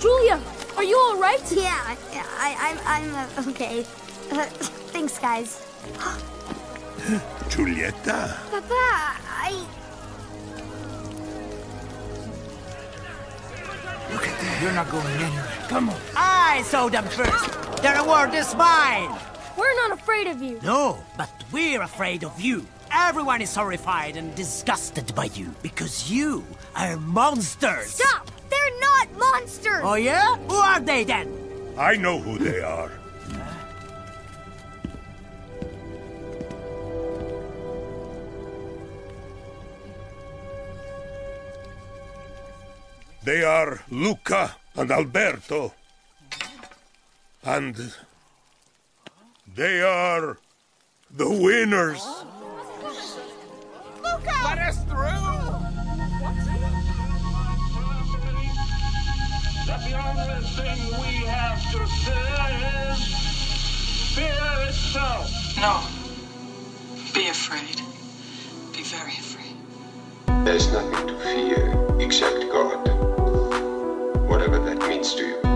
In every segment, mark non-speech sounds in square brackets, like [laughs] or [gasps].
Julia, are you all right? Yeah, yeah I, I'm, I'm uh, okay. Uh, thanks, guys. [gasps] Giulietta? Papa, I. Look at that. You're not going anywhere. Come on. I saw them first. Their reward is mine. We're not afraid of you. No, but we're afraid of you. Everyone is horrified and disgusted by you because you are monsters. Stop! They're not monsters! Oh, yeah? Who are they then? I know who they are. They are Luca and Alberto. And they are the winners. Luca! Let us through! The only thing we have to fear is fear itself. No. Be afraid. Be very afraid. There's nothing to fear except God. Whatever that means to you.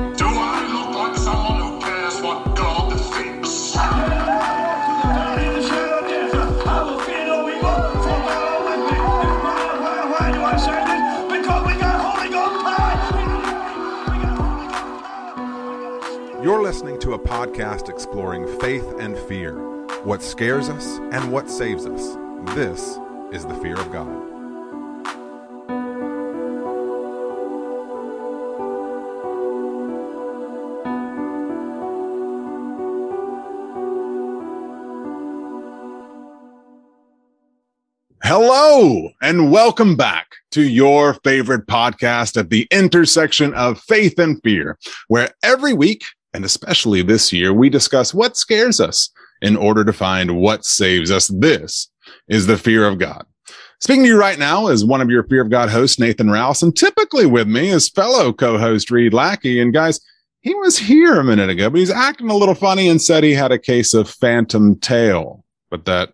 Listening to a podcast exploring faith and fear, what scares us and what saves us. This is the fear of God. Hello, and welcome back to your favorite podcast at the intersection of faith and fear, where every week, and especially this year, we discuss what scares us in order to find what saves us. This is the fear of God. Speaking to you right now is one of your Fear of God hosts, Nathan Rouse, and typically with me is fellow co-host Reed Lackey. And guys, he was here a minute ago, but he's acting a little funny and said he had a case of phantom tail, but that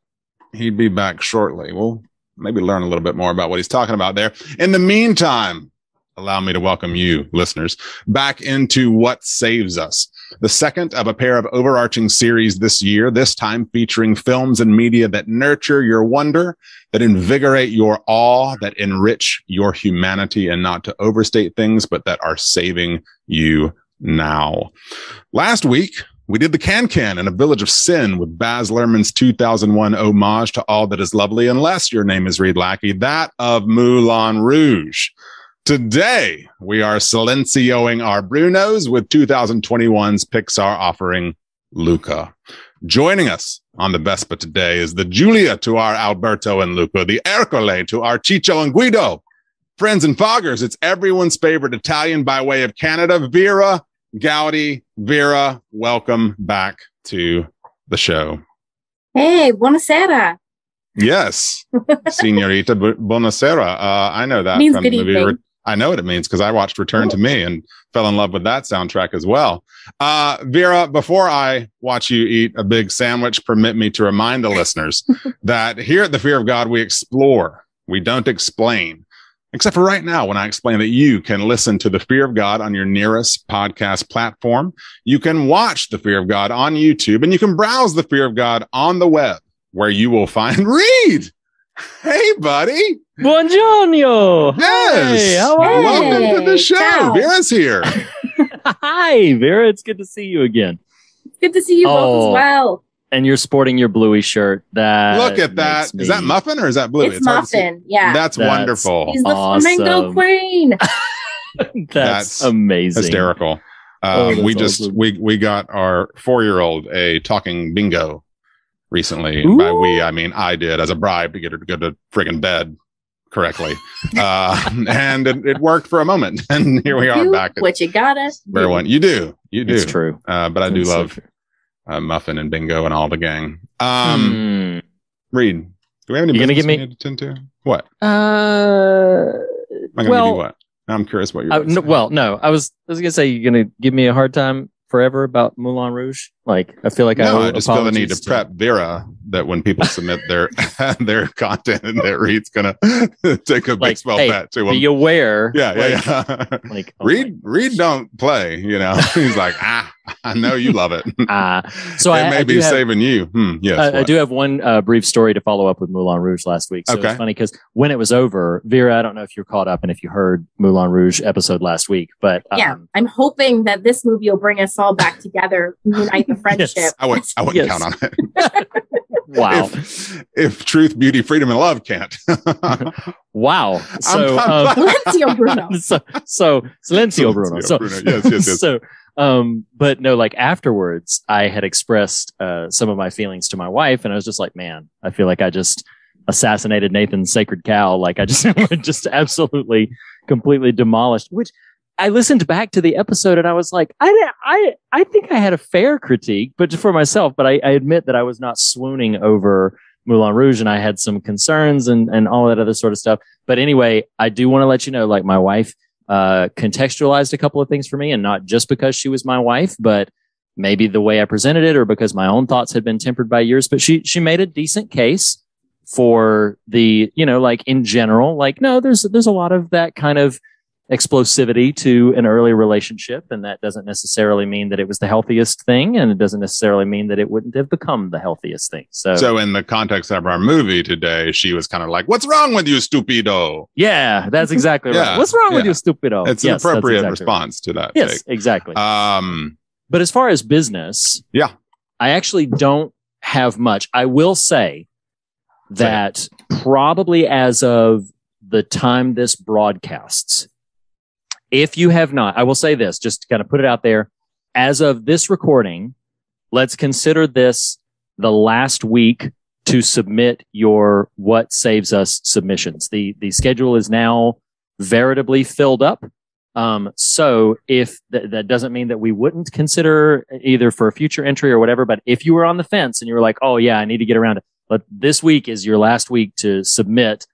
he'd be back shortly. We'll maybe learn a little bit more about what he's talking about there. In the meantime, allow me to welcome you, listeners, back into What Saves Us, the second of a pair of overarching series this year, this time featuring films and media that nurture your wonder, that invigorate your awe, that enrich your humanity, and not to overstate things, but that are saving you now. Last week, we did the Can Can in a Village of Sin with Baz Luhrmann's 2001 homage to All That Is Lovely, unless your name is Reed Lackey, that of Moulin Rouge. Today, we are silencioing our Brunos with 2021's Pixar offering Luca. Joining us on the Vespa today is the Julia to our Alberto and Luca, the Ercole to our Ciccio and Guido. Friends and foggers, it's everyone's favorite Italian by way of Canada, Vera Goudie. Vera, welcome back to the show. Hey, buonasera. Yes, [laughs] Signorita Bu- Buonasera. Uh, I know that Means from good the movie. Re- I know what it means because I watched Return to Me and fell in love with that soundtrack as well. Uh, Vera, before I watch you eat a big sandwich, permit me to remind the listeners [laughs] that here at the Fear of God, we explore, we don't explain. Except for right now, when I explain that you can listen to The Fear of God on your nearest podcast platform. You can watch The Fear of God on YouTube and you can browse The Fear of God on the web where you will find [laughs] Reed. Hey, buddy. Buongiorno. Yes. Hey, how are Welcome you? to the show. ciao. Vera's here. [laughs] Hi, Vera. It's good to see you again. Good to see you both Oh. as well. And you're sporting your bluey shirt. That Look at that. me- Is that muffin or is that blue? it's hard to see. Muffin. Yeah. That's, That's wonderful. He's the awesome. flamingo queen. [laughs] [laughs] That's, That's amazing. Hysterical. Oh, Um, that's we just awesome. we we got our four year old a talking bingo recently. And By we, I mean I did as a bribe to get her to go to friggin' bed correctly, uh, [laughs] and it, it worked for a moment. [laughs] And here we are Do back what you got us. where one. You do, you do. It's true. Uh, but I do It's love true. uh, Muffin and Bingo and all the gang. Um, Hmm. Reed, do we have any You gonna business give me- we need to tend to? What? Uh, Am I gonna well, give you what? I'm curious what you're. I- gonna no, well, no, I was, I was gonna say you're gonna give me a hard time forever about Moulin Rouge. Like, I feel like I no, owe I just feel the need to apologies prep Vera that when people submit their [laughs] [laughs] their content and that Reed's gonna [laughs] take a Like, baseball hey, bat to be aware. Yeah, yeah, like- yeah. Like, oh Reed, Reed don't play. You know, he's like, ah, I know you love it. Ah, so it I- may I be do have- saving you. Hmm, yes, I, I do have one uh, brief story to follow up with Moulin Rouge last week. So Okay. it's funny because when it was over, Vera, I don't know if you're caught up and if you heard Moulin Rouge episode last week, but um, yeah, I'm hoping that this movie will bring us all back together, unite the friendship. I wouldn't. I wouldn't Yes. count on it. [laughs] wow, If, if truth, beauty, freedom, and love can't. [laughs] wow. So, I'm- um, [laughs] Silencio, Bruno. so, so Silencio Bruno. Silencio So, Bruno. Yes, yes, yes. so, um, but no, like afterwards, I had expressed uh, some of my feelings to my wife, and I was just like, man, I feel like I just assassinated Nathan's sacred cow. Like I just, just absolutely, completely demolished. Which I listened back to the episode, and I was like, I, I, I think I had a fair critique, but for myself. But I, I admit that I was not swooning over Moulin Rouge, and I had some concerns and and all that other sort of stuff. But anyway, I do want to let you know, like my wife uh, contextualized a couple of things for me, and not just because she was my wife, but maybe the way I presented it, or because my own thoughts had been tempered by yours. But she she made a decent case for the you know like in general, like no, there's there's a lot of that kind of explosivity to an early relationship and that doesn't necessarily mean that it was the healthiest thing and it doesn't necessarily mean that it wouldn't have become the healthiest thing so, so, in the context of our movie today, she was kind of like, "What's wrong with you, stupido?" yeah that's exactly Yeah, right what's wrong with you stupido It's Yes, an appropriate exactly right. response to that. yes take. exactly Um. But as far as business, Yeah. I actually don't have much. I will say that probably as of the time this broadcasts, if you have not, I will say this just to kind of put it out there. As of this recording, let's consider this the last week to submit your what saves us submissions. The the schedule is now veritably filled up. Um, so if th- that doesn't mean that we wouldn't consider either for a future entry or whatever, but if you were on the fence and you were like, oh yeah, I need to get around it, but this week is your last week to submit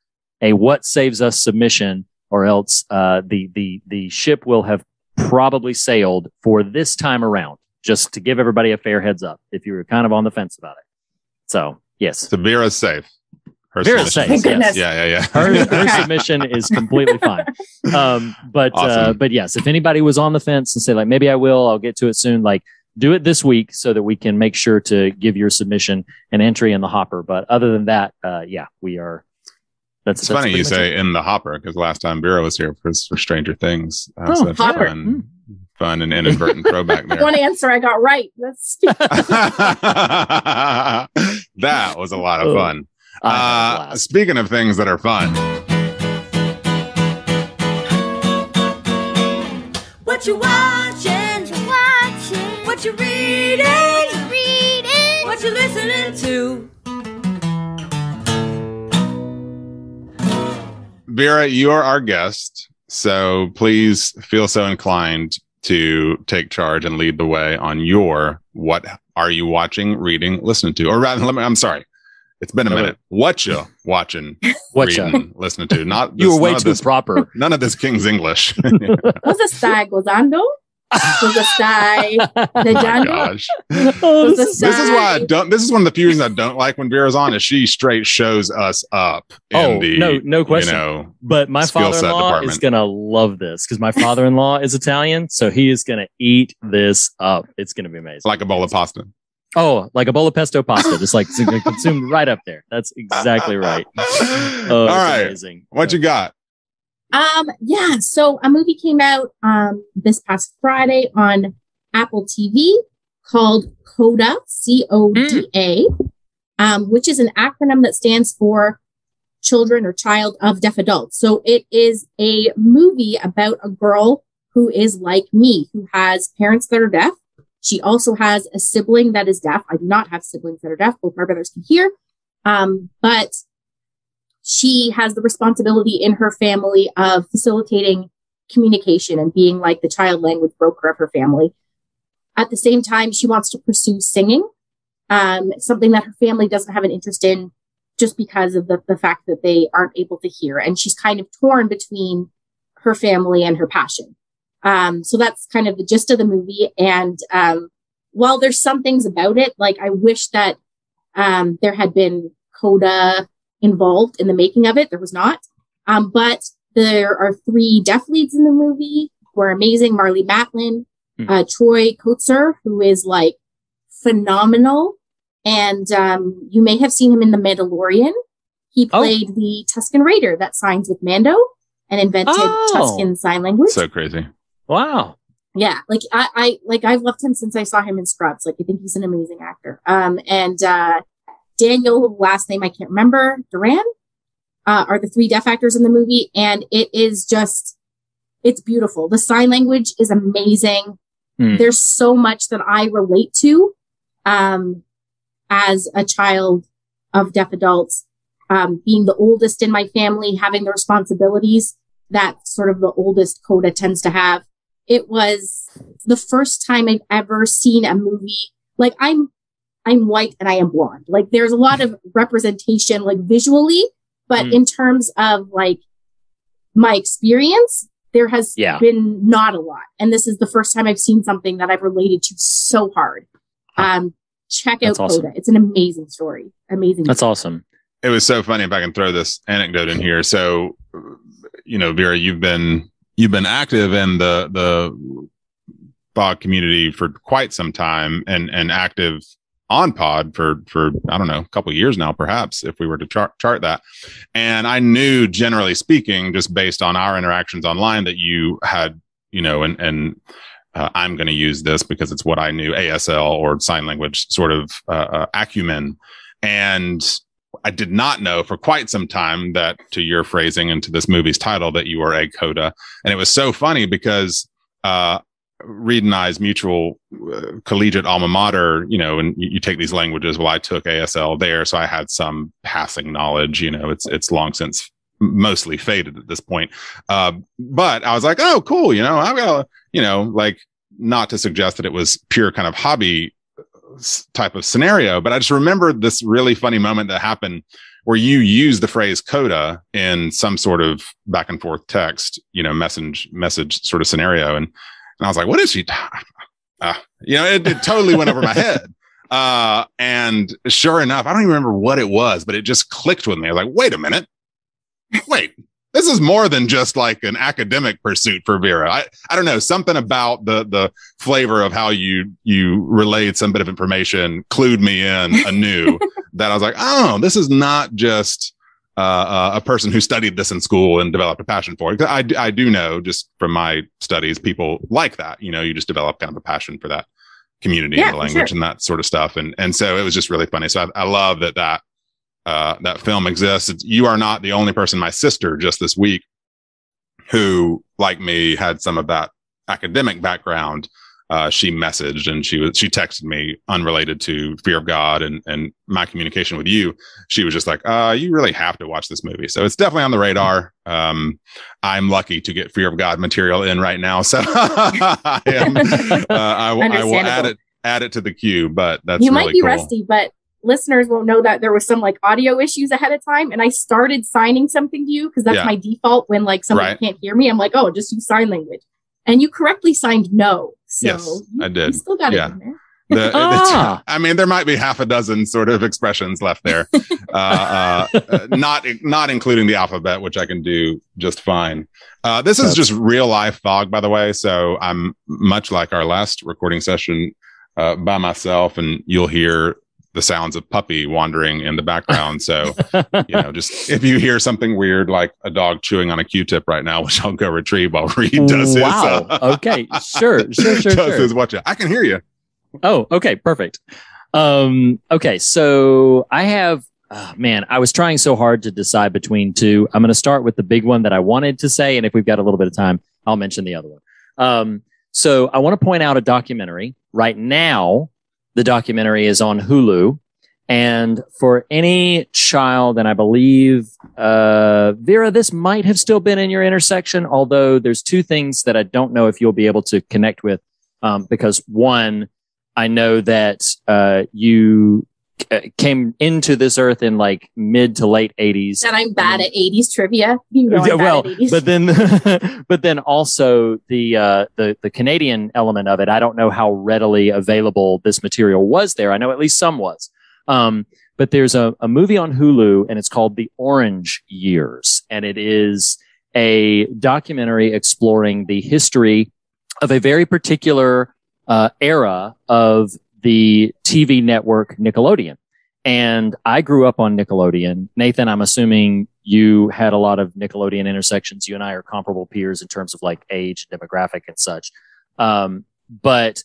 a what saves us submission, or else uh, the the the ship will have probably sailed for this time around. Just to give everybody a fair heads up, if you were kind of on the fence about it. So yes, So Vera's safe. Her Vera's submission. safe, yes. Yeah, yeah, yeah. her, [laughs] her submission is completely fine. Um, but uh, but yes, if anybody was on the fence and say like maybe I will, I'll get to it soon. Like do it this week so that we can make sure to give your submission an entry in the hopper. But other than that, uh, yeah, we are. That's It's that's funny you say it. in the hopper because last time Vera was here was for Stranger Things. Uh, Oh, so that's hopper. fun, fun and inadvertent throwback there. One answer I got right. That's [laughs] that was a lot of Oh, fun. I had a Uh, speaking of things that are fun, What you watching? What you watching? What you reading? What you reading? What you listening to? Vera, you are our guest, so please feel so inclined to take charge and lead the way on your what are you watching, reading, listening to, or rather, let me. I'm sorry, it's been a No, minute. What you watching, [laughs] What ya? reading, listening to? Not You were this- way too this- proper. None of this King's English. Cosa stai gozando? Cosa stai [laughs] Oh my gosh. Oh, Cosa This is why I don't. This is one of the few reasons I don't like when Vera's on. Is she straight shows us up? Oh, in Oh, the, no- no question. You know, But my father-in-law is gonna love this because my father-in-law is Italian, so he is gonna eat this up. It's gonna be amazing. like a bowl of pasta. Oh, like a bowl of pesto pasta, just like [laughs] consumed right up there. That's exactly right. [laughs] Oh, All it's right, amazing. what you got? Um, yeah, so a movie came out um this past Friday on Apple TV called CODA, C O D A, um, which is an acronym that stands for Children or Child of Deaf Adults. So it is a movie about a girl who is like me, who has parents that are deaf. She also has a sibling that is deaf. I do not have siblings that are deaf. Both my brothers can hear. Um, but she has the responsibility in her family of facilitating communication and being like the child language broker of her family. At the same time, she wants to pursue singing, um, something that her family doesn't have an interest in just because of the, the fact that they aren't able to hear. And she's kind of torn between her family and her passion. Um, so that's kind of the gist of the movie. And um, while there's some things about it, like I wish that um, there had been coda involved in the making of it. There was not. Um, but there are three deaf leads in the movie who are amazing. Marlee Matlin, Hmm. uh, Troy Kotsur, who is like phenomenal. And um, you may have seen him in The Mandalorian. He Oh. played the Tusken Raider that signs with Mando and invented Oh. Tusken Sign Language. So crazy. Wow. Yeah, like I, I like I've loved him since I saw him in Scrubs. Like I think he's an amazing actor. Um, and uh, Daniel, last name I can't remember, Durant, uh, are the three deaf actors in the movie, and it is just it's beautiful. The sign language is amazing. Hmm. There's so much that I relate to, um, as a child of deaf adults, um, being the oldest in my family, having the responsibilities that sort of the oldest coda tends to have it was the first time I've ever seen a movie like I'm I'm white and I am blonde. Like there's a lot of representation like visually, but Mm. in terms of like my experience, there has Yeah. been not a lot. And this is the first time I've seen something that I've related to so hard. Um check out That's awesome. Coda. It's an amazing story. Amazing. That's awesome. It was so funny if I can throw this anecdote in here. So, you know, Vera, you've been you've been active in the the pod community for quite some time and and active on pod for for I don't know a couple years now perhaps if we were to chart chart that. And I knew generally speaking just based on our interactions online that you had you know and and uh, I'm going to use this because it's what I knew ASL or sign language sort of uh, uh, acumen. And I did not know for quite some time that to your phrasing and to this movie's title that you were a coda. And it was so funny because uh Reed and I's mutual uh, collegiate alma mater, you know, and you, you take these languages. Well, I took ASL there, so I had some passing knowledge. You know, it's it's long since mostly faded at this point. Uh, but I was like, oh, cool. You know, I've got, you know, like not to suggest that it was pure kind of hobby type of scenario, but I just remembered this really funny moment that happened where you use the phrase coda in some sort of back and forth text, you know, message message sort of scenario, and I was like, what is she? [laughs] Uh, you know, it, it totally went over my [laughs] head. Uh, and sure enough, I don't even remember what it was, but it just clicked with me. I was like, wait a minute. Wait, this is more than just like an academic pursuit for Vera. I, I don't know, something about the the flavor of how you you relayed some bit of information clued me in anew [laughs] that I was like, oh, this is not just uh, uh, a person who studied this in school and developed a passion for it. I, I do know just from my studies, people like that. You know, you just develop kind of a passion for that community Yeah, and the language sure. and that sort of stuff. And and so it was just really funny. So I, I love that that uh, that film exists. It's, you are not the only person. My sister just this week, who like me had some of that academic background. Uh, she messaged and she was she texted me unrelated to fear of God and and my communication with you. She was just like, uh, you really have to watch this movie. So it's definitely on the radar. Um, I'm lucky to get fear of God material in right now. So [laughs] I am, uh, I, will- I will add it add it to the queue. But that's you really might be cool. rusty, but listeners won't know that there was some like audio issues ahead of time, and I started signing something to you because that's Yeah. my default when like somebody Right. can't hear me. I'm like, oh, just use sign language, and you correctly signed no. So Yes, you, I did. You still got Yeah. it in there. The, [laughs] Ah. [laughs] I mean, there might be half a dozen sort of expressions left there, uh, [laughs] uh, uh, not not including the alphabet, which I can do just fine. Uh, this is just real life fog, by the way. So I'm much like our last recording session uh, by myself, and you'll hear the sounds of puppy wandering in the background. So [laughs] you know, just if you hear something weird like a dog chewing on a Q-tip right now, [laughs] which I'll go retrieve while Reed does wow. his. Uh, okay. Sure. [laughs] Sure. Sure. does sure. his watch it. I can hear you. Oh, okay, perfect. Um, okay, so I have, uh, man, I was trying so hard to decide between two. I'm going to start with the big one that I wanted to say, and if we've got a little bit of time, I'll mention the other one. Um, so I want to point out a documentary right now. The documentary is on Hulu, and for any child, and I believe uh, Vera, this might have still been in your intersection, although there's two things that I don't know if you'll be able to connect with. Um, because one, I know that uh, you came into this earth in like mid to late 80s. That I'm bad at 80s trivia. You know, Yeah, well, 80s. but then, [laughs] but then also the uh, the the Canadian element of it. I don't know how readily available this material was there. I know at least some was. Um, but there's a, a movie on Hulu and it's called The Orange Years. And it is a documentary exploring the history of a very particular uh, era of the TV network Nickelodeon. And I grew up on Nickelodeon. Nathan, I'm assuming you had a lot of Nickelodeon intersections. You and I are comparable peers in terms of like age, demographic, and such. Um, but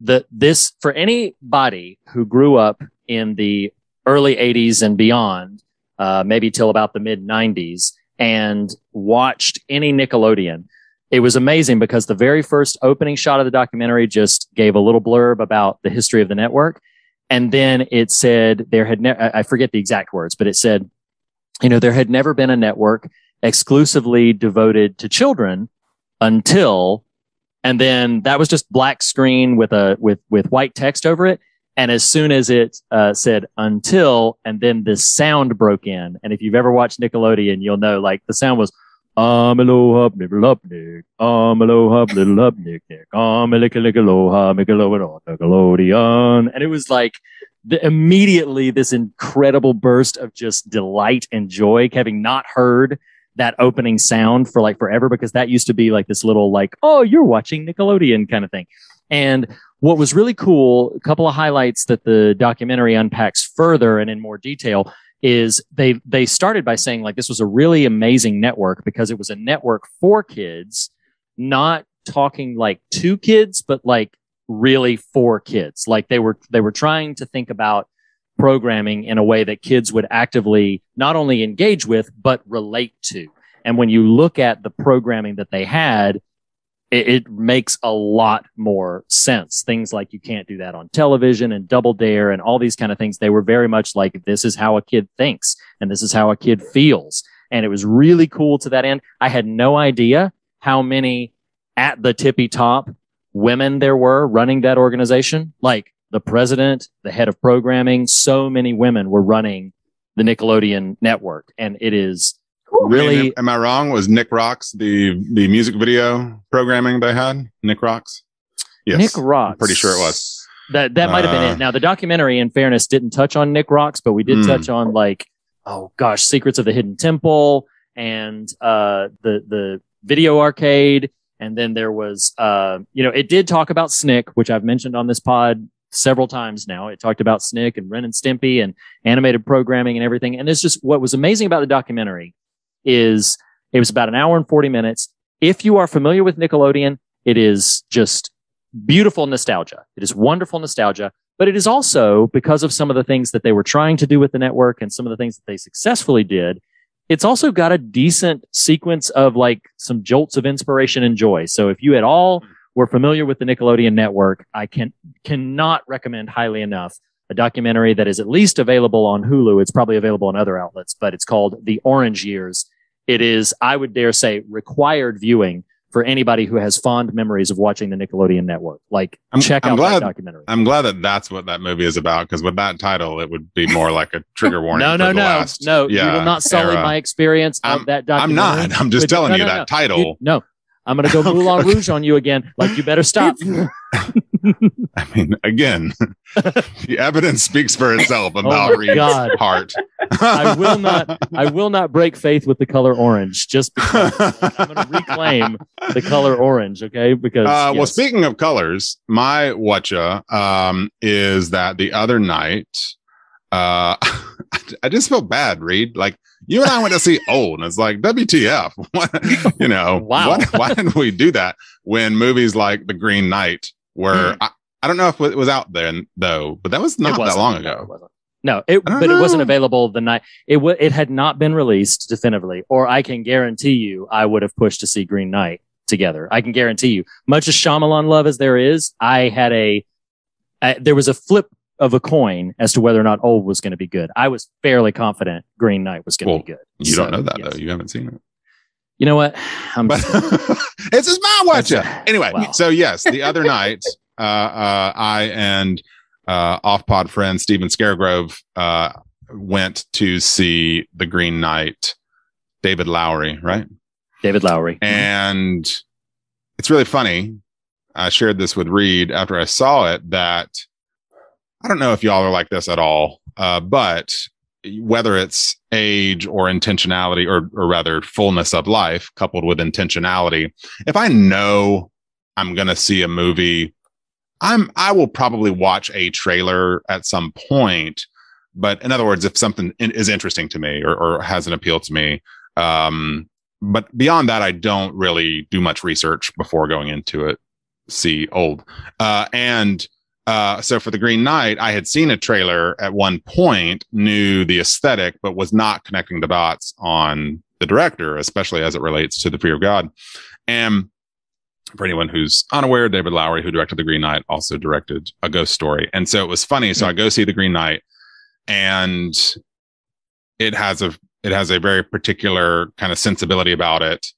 the this for anybody who grew up in the early 80s and beyond, uh, maybe till about the mid 90s, and watched any Nickelodeon, it was amazing because the very first opening shot of the documentary just gave a little blurb about the history of the network. And then it said there had never, I forget the exact words, but it said, you know, there had never been a network exclusively devoted to children until, and then that was just black screen with a, with, with white text over it. And as soon as it uh, said until, and then the sound broke in. And if you've ever watched Nickelodeon, you'll know like the sound was, um, aloha, little up, Nick. Um, aloha, little up, Nick, Nick. Lick, lick, aloha, Nickelodeon. And it was like the, immediately this incredible burst of just delight and joy, having not heard that opening sound for like forever, because that used to be like this little like, oh, you're watching Nickelodeon kind of thing. And what was really cool, a couple of highlights that the documentary unpacks further and in more detail is they they started by saying like this was a really amazing network because it was a network for kids, not talking like to kids, but like really for kids. Like they were they were trying to think about programming in a way that kids would actively not only engage with but relate to. And when you look at the programming that they had, it, it, makes a lot more sense. Things like you can't do that on television and double dare and all these kind of things. They were very much like, this is how a kid thinks and this is how a kid feels. And it was really cool to that end. I had no idea how many at the tippy top women there were running that organization. Like the president, the head of programming, so many women were running the Nickelodeon network. And it is really I mean, am I wrong? Was Nick Rocks the the music video programming they had? Nick Rocks. Yes, Nick Rocks. I'm pretty sure it was. That that might have been Uh, it. Now the documentary, in fairness, didn't touch on Nick Rocks, but we did Hmm. touch on like oh gosh, Secrets of the Hidden Temple and uh the the video arcade. And then there was uh you know, it did talk about Snick, which I've mentioned on this pod several times now. It talked about Snick and Ren and Stimpy and animated programming and everything. And it's just what was amazing about the documentary is it was about an hour and 40 minutes. If you are familiar with Nickelodeon, it is just beautiful nostalgia. It is wonderful nostalgia, but it is also because of some of the things that they were trying to do with the network and some of the things that they successfully did. It's also got a decent sequence of like some jolts of inspiration and joy. So if you at all were familiar with the Nickelodeon network, I can cannot recommend highly enough a documentary that is at least available on Hulu. It's probably available on other outlets, but it's called The Orange Years. It is, I would dare say, required viewing for anybody who has fond memories of watching the Nickelodeon network. Like, check I'm out glad, that documentary. I'm glad that that's what that movie is about because with that title, it would be more like a trigger [laughs] warning. No, for no, the no, last, no. you yeah, will not sully era. my experience of that documentary. I'm not. I'm just telling no, you no, that no. title. You- no, I'm going to go [laughs] Moulin Rouge on you again. Like, you better stop. [laughs] I mean, again, [laughs] the evidence speaks for itself [laughs] about Oh Reed's God. heart. I will not. I will not break faith with the color orange just because I'm going to reclaim the color orange. Okay, because Uh, Well, speaking of colors, my watcha um, is that the other night, uh, I just felt bad, Reed. Like you and I went to see Old, and it's like WTF? What, you know, Wow. what- why didn't we do that when movies like The Green Knight were? Mm-hmm. I, I don't know if it was out then though, but that was not that long No, ago. it. No, it, I don't but it wasn't available the night it w- it had not been released definitively, or I can guarantee you, I would have pushed to see Green Knight together. I can guarantee you, much as Shyamalan love as there is, I had a I, there was a flip of a coin as to whether or not Old was going to be good. I was fairly confident Green Knight was going to Well, be good. You So, don't know that yes. though. You haven't seen it. You know what? I'm But [laughs] it's my watcha. That's- Anyway, wow. so yes, the other night, [laughs] uh, uh, I and uh, off pod friend Stephen Scaregrove uh, went to see The Green Knight, David Lowery, right? David Lowery. And it's really funny. I shared this with Reed after I saw it that I don't know if y'all are like this at all. Uh, but whether it's age or intentionality or, or rather fullness of life coupled with intentionality, if I know I'm going to see a movie, I'm, I will probably watch a trailer at some point. But in other words, if something is interesting to me or, or has an appeal to me, um, but beyond that, I don't really do much research before going into it. See old, uh, and uh, so for the Green Knight, I had seen a trailer at one point, knew the aesthetic, but was not connecting the dots on the director, especially as it relates to the Fear of God. And for anyone who's unaware, David Lowery, who directed The Green Knight, also directed A Ghost Story. And so it was funny. So I go see The Green Knight, and it has a it has a very particular kind of sensibility about it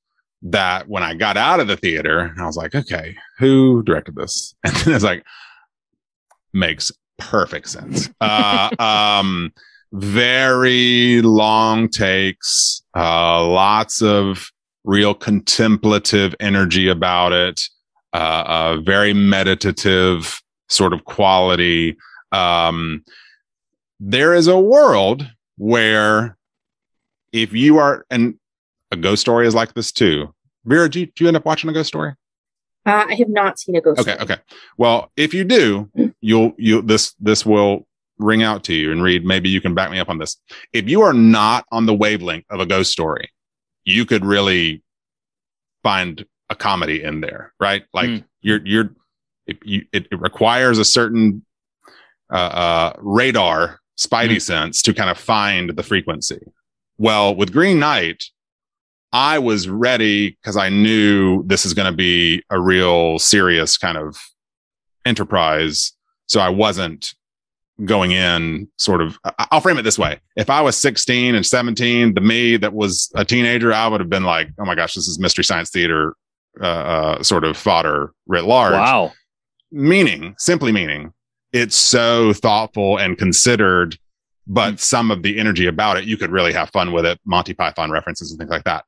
that when I got out of the theater, I was like, okay, who directed this? [laughs] And then it's like, makes perfect sense. Uh, [laughs] um, very long takes, uh, lots of real contemplative energy about it, uh, a very meditative sort of quality. Um, there is a world where if you are, and a ghost story is like this too. Vera, do you, do you end up watching a ghost story? Uh, I have not seen a ghost. Okay, story. okay. Well, if you do, you'll you this this will ring out to you and Reed. Maybe you can back me up on this. If you are not on the wavelength of a ghost story, you could really find a comedy in there, right? Like you're you're it, you, it, it requires a certain uh, uh, radar spidey sense to kind of find the frequency. Well, with Green Knight, I was ready because I knew this is going to be a real serious kind of enterprise. So I wasn't going in sort of, I'll frame it this way. If I was 16 and 17, the me that was a teenager, I would have been like, oh my gosh, this is Mystery Science Theater, uh, uh, sort of fodder writ large. Wow. Meaning, simply meaning, it's so thoughtful and considered, but some of the energy about it, you could really have fun with it. Monty Python references and things like that.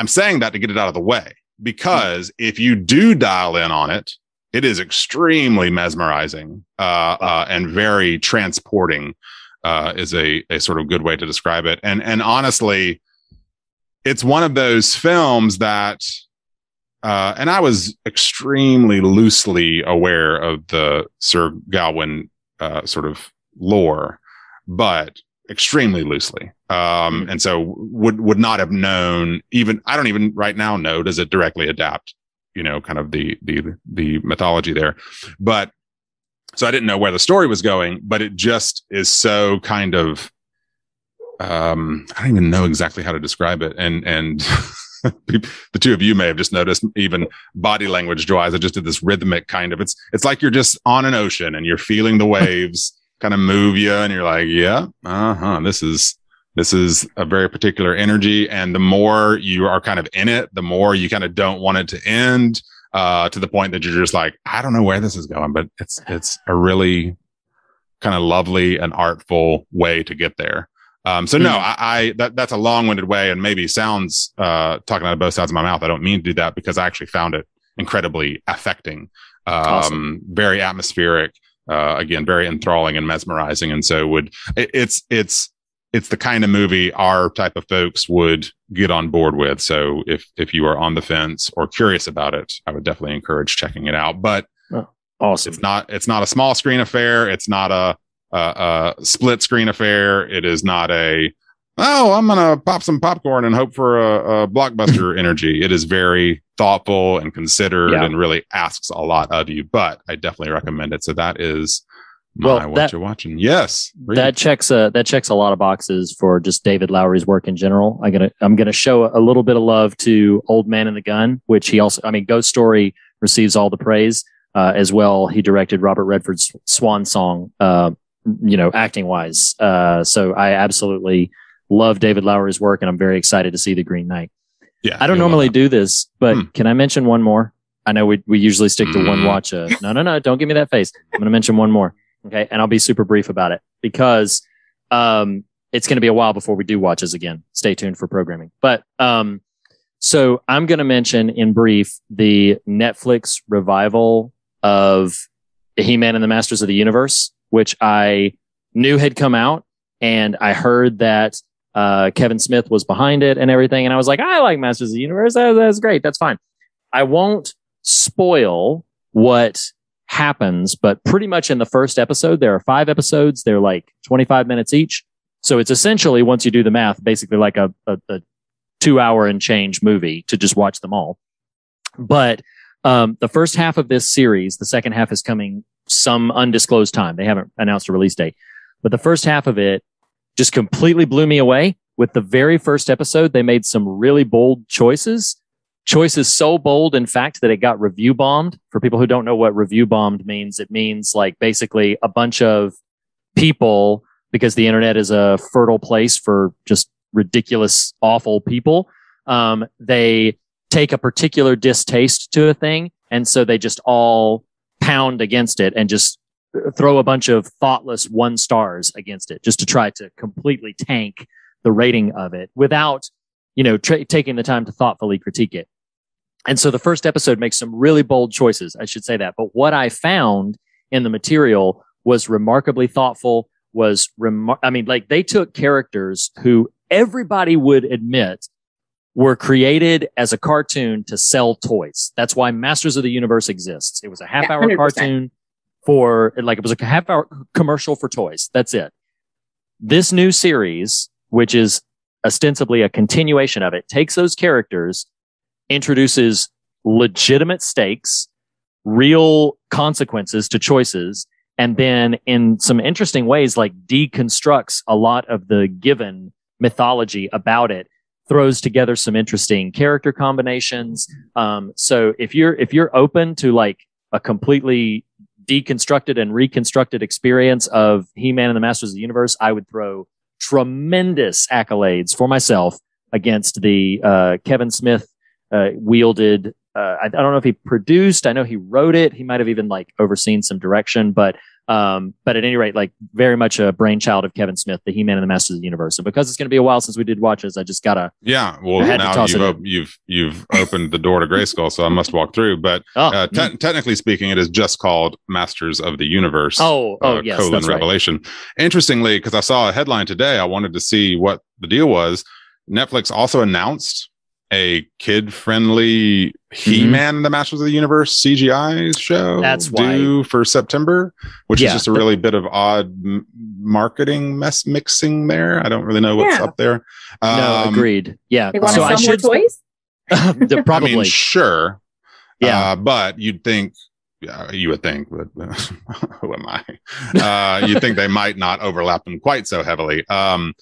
I'm saying that to get it out of the way because if you do dial in on it, it is extremely mesmerizing uh, uh, and very transporting. Uh, is a a sort of good way to describe it. And and honestly, it's one of those films that, uh, and I was extremely loosely aware of the Sir Gawain uh, sort of lore, but extremely loosely. Um, and so would would not have known even I don't even right now know does it directly adapt, you know, kind of the the the mythology there. But so I didn't know where the story was going, but it just is so kind of um I don't even know exactly how to describe it. And and [laughs] the two of you may have just noticed even body language wise, I just did this rhythmic kind of it's it's like you're just on an ocean and you're feeling the [laughs] waves kind of move you and you're like, yeah, uh-huh. This is this is a very particular energy. And the more you are kind of in it, the more you kind of don't want it to end, uh, to the point that you're just like, I don't know where this is going, but it's it's a really kind of lovely and artful way to get there. Um, so no, I, I that that's a long-winded way and maybe sounds uh talking out of both sides of my mouth. I don't mean to do that because I actually found it incredibly affecting, um, Awesome. very atmospheric, uh, again, very enthralling and mesmerizing. And so would it, it's it's it's the kind of movie our type of folks would get on board with. So if if you are on the fence or curious about it, I would definitely encourage checking it out. But oh, awesome. it's not it's not a small screen affair. It's not a a, a split screen affair. It is not a oh I'm gonna pop some popcorn and hope for a, a blockbuster [laughs] energy. It is very thoughtful and considered Yeah. and really asks a lot of you. But I definitely recommend it. So that is my Well, what that- you're watching. Yes, Reed. that checks a that checks a lot of boxes for just David Lowery's work in general. I'm gonna I'm gonna show a little bit of love to Old Man in the Gun, which he also I mean Ghost Story receives all the praise uh, as well. He directed Robert Redford's Swan Song, uh, you know, acting wise. Uh, so I absolutely love David Lowery's work, and I'm very excited to see The Green Knight. yeah. I don't normally do this, but Hmm. can I mention one more? I know we we usually stick to one Mm. watch. Uh, no, no, no! Don't give me that face. I'm going to mention one more. Okay, and I'll be super brief about it because um, it's going to be a while before we do watches again. Stay tuned for programming. But um, so I'm going to mention in brief the Netflix revival of He-Man and the Masters of the Universe, which I new had come out, and I heard that uh, Kevin Smith was behind it and everything, and I was like, I like Masters of the Universe. That, that's great. That's fine. I won't spoil what happens, but pretty much in the first episode, there are five episodes. They're like 25 minutes each. So it's essentially, once you do the math, basically like a, a, a two hour and change movie to just watch them all. But um, the first half of this series, the second half is coming some undisclosed time. They haven't announced a release date, but the first half of it just completely blew me away. With the very first episode, they made some really bold choices. Choices is so bold, in fact, that it got review bombed. For people who don't know what review bombed means, it means like basically a bunch of people, because the internet is a fertile place for just ridiculous, awful people. Um, they take a particular distaste to a thing. And so they just all pound against it and just throw a bunch of thoughtless one stars against it just to try to completely tank the rating of it without, you know, tra- taking the time to thoughtfully critique it. And so the first episode makes some really bold choices. I should say that. But what I found in the material was remarkably thoughtful, was remar- I mean, like they took characters who everybody would admit were created as a cartoon to sell toys. That's why Masters of the Universe exists. It was a half hour 100%. cartoon for like it was a half hour commercial for toys. That's it. This new series, which is ostensibly a continuation of it, takes those characters, introduces legitimate stakes, real consequences to choices, and then in some interesting ways, like deconstructs a lot of the given mythology about it throws together some interesting character combinations. Um, so if you're if you're open to like a completely deconstructed and reconstructed experience of He-Man and the Masters of the Universe, I would throw tremendous accolades for myself against the uh, Kevin Smith uh, wielded. Uh, I, I don't know if he produced. I know he wrote it. He might have even like overseen some direction, but um, but at any rate, like very much a brainchild of Kevin Smith, the He-Man and the Masters of the Universe. And because it's going to be a while since we did watches, I just gotta Yeah, well, now you've op- you've you've opened the door to Grayskull, so I must walk through. But [laughs] Oh, uh, te- technically speaking, it is just called Masters of the Universe. Oh, oh, uh, yes, colon that's right. Revelation. Interestingly, because I saw a headline today, I wanted to see what the deal was. Netflix also announced a kid-friendly He-Man and the Masters of the Universe CGI show. Mm-hmm. That's why- due for September, which Yeah. is just a really bit of odd m- marketing mess mixing there. I don't really know what's Yeah. up there. no, Um, agreed. Yeah. They want so to I sell more should toys? [laughs] the- probably. I mean, sure. Yeah. Uh, but you'd think, yeah, you would think, but [laughs] who am I? Uh, you'd think they might not overlap them quite so heavily. Um,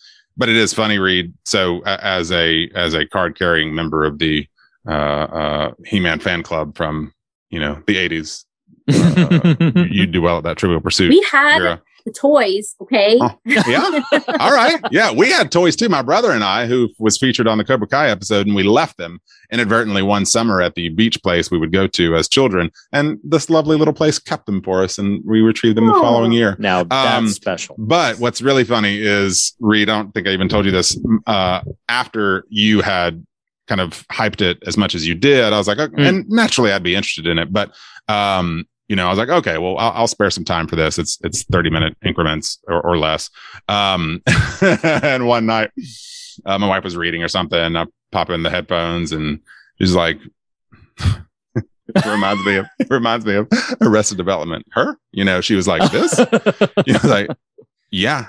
but it is funny, Reed. So uh, as a as a card carrying member of the uh, uh, He-Man fan club from you know the '80s, uh, [laughs] you do well at that Trivial Pursuit. We had Vera. The toys, okay? Oh, yeah. [laughs] All right. Yeah, we had toys too. My brother and I, who was featured on the Cobra Kai episode, and we left them inadvertently one summer at the beach place we would go to as children. And this lovely little place kept them for us, and we retrieved them the Oh. following year. now that's Um, special. But what's really funny is, Reed, I don't think I even told you this. Uh, after you had kind of hyped it as much as you did, I was like, okay, Mm. and naturally I'd be interested in it. But, um, you know, I was like, okay, well, I'll, I'll spare some time for this. It's, it's 30 minute increments or, or less. Um, [laughs] and one night, uh, my wife was reading or something. I pop in the headphones and she's like, it [laughs] reminds me of, it reminds me of Arrested Development. Her, you know, she was like, this, [laughs] you know, like, yeah,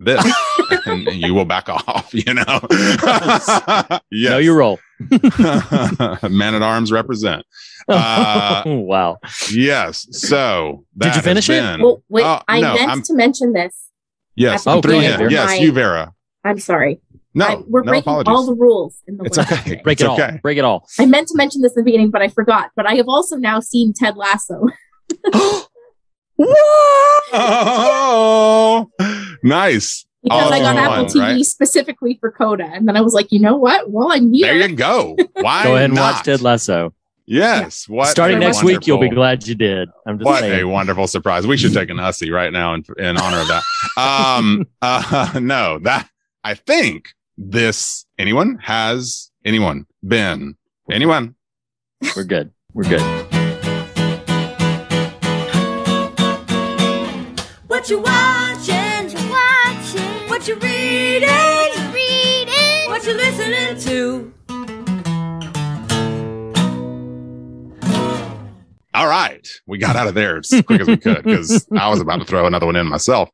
this, [laughs] and you will back off, [laughs] you know. yes. [laughs] No, you roll. Man at arms represent. Uh, wow. yes. So Did you that has finish it? been- Well, wait, Oh, I no, meant I'm- to mention this. yes. Oh, through go you. ahead, Yes, My- you, Vera. I'm sorry. No, I- we're no breaking apologies. all the rules in the it's world. okay. Break it's it all. okay. Break it all. I meant to mention this in the beginning, but I forgot. But I have also now seen Ted Lasso. [gasps] Oh, nice. Because I got Apple fun, TV right? specifically for Coda. And then I was like, you know what? Well, I'm here, There you go. Why Go ahead and not? watch Ted Lasso. Yes. What Starting a next week, you'll be glad you did. I'm just What saying. a wonderful surprise. We should take an Hussy right now in, in honor of that. Um, [laughs] uh, [laughs] no, that I think this anyone has anyone been anyone We're good. We're good. What you watching? What you reading? Reading. What you listening to? All right, we got out of there as quick as we could because I was about to throw another one in myself.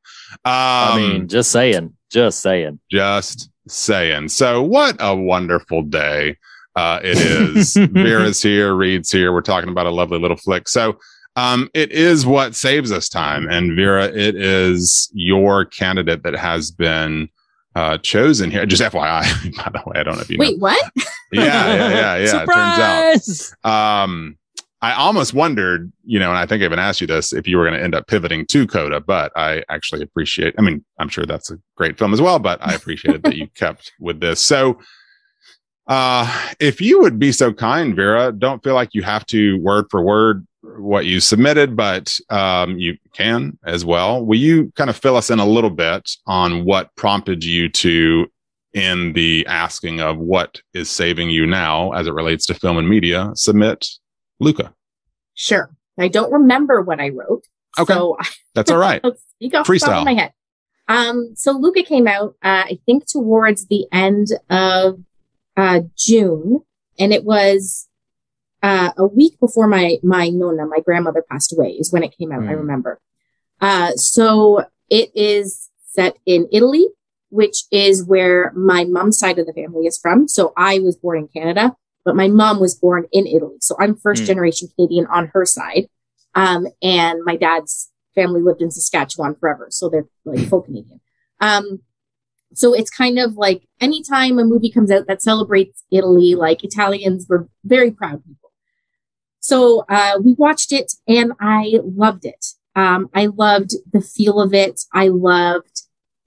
Um, I mean, just saying, just saying. just saying. So, what a wonderful day uh, it is. [laughs] Vera's here, Reed's here. We're talking about a lovely little flick. So, um, it is what saves us time. And Vera, it is your candidate that has been uh, chosen here. Just FYI, [laughs] by the way, I don't know if you know. Wait, what? Yeah, yeah, yeah, yeah. Surprise! It turns out. Um, I almost wondered, you know, and I think I even asked you this if you were going to end up pivoting to Coda, but I actually appreciate. I mean, I'm sure that's a great film as well, but I appreciated that you [laughs] kept with this. So, uh, if you would be so kind, Vera, don't feel like you have to word for word what you submitted, but um, you can as well. Will you kind of fill us in a little bit on what prompted you to, in the asking of what is saving you now as it relates to film and media, submit Luca? Sure. I don't remember what I wrote. Okay. So [laughs] That's all right. Speak off the top Freestyle. of my head. Um, so Luca came out, uh, I think towards the end of, uh, June. And it was, uh, a week before my, my nonna, my grandmother passed away is when it came out. I Mm. remember. Uh, so it is set in Italy, which is where my mom's side of the family is from. So I was born in Canada, but my mom was born in Italy. So I'm first Mm. generation Canadian on her side. Um, and my dad's family lived in Saskatchewan forever. So they're like full [laughs] Canadian. Um, so it's kind of like anytime a movie comes out that celebrates Italy, like Italians were very proud people. So, uh, we watched it and I loved it. Um, I loved the feel of it. I loved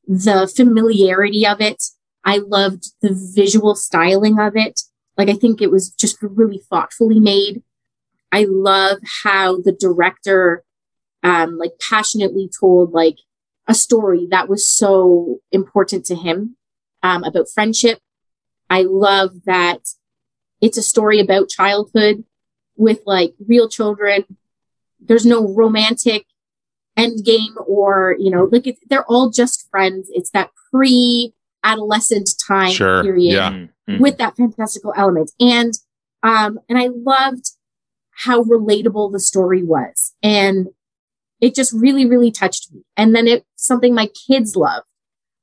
the familiarity of it. I loved the visual styling of it. Like, I think it was just really thoughtfully made. I love how the director, um, like passionately told like a story that was so important to him, um, about friendship. I love that it's a story about childhood with like real children. There's no romantic end game or, you know, like it's, they're all just friends. It's that pre adolescent time Sure. period Yeah. Mm, mm. with that fantastical element. And, um, and I loved how relatable the story was. And it just really, really touched me. And then it's something my kids love,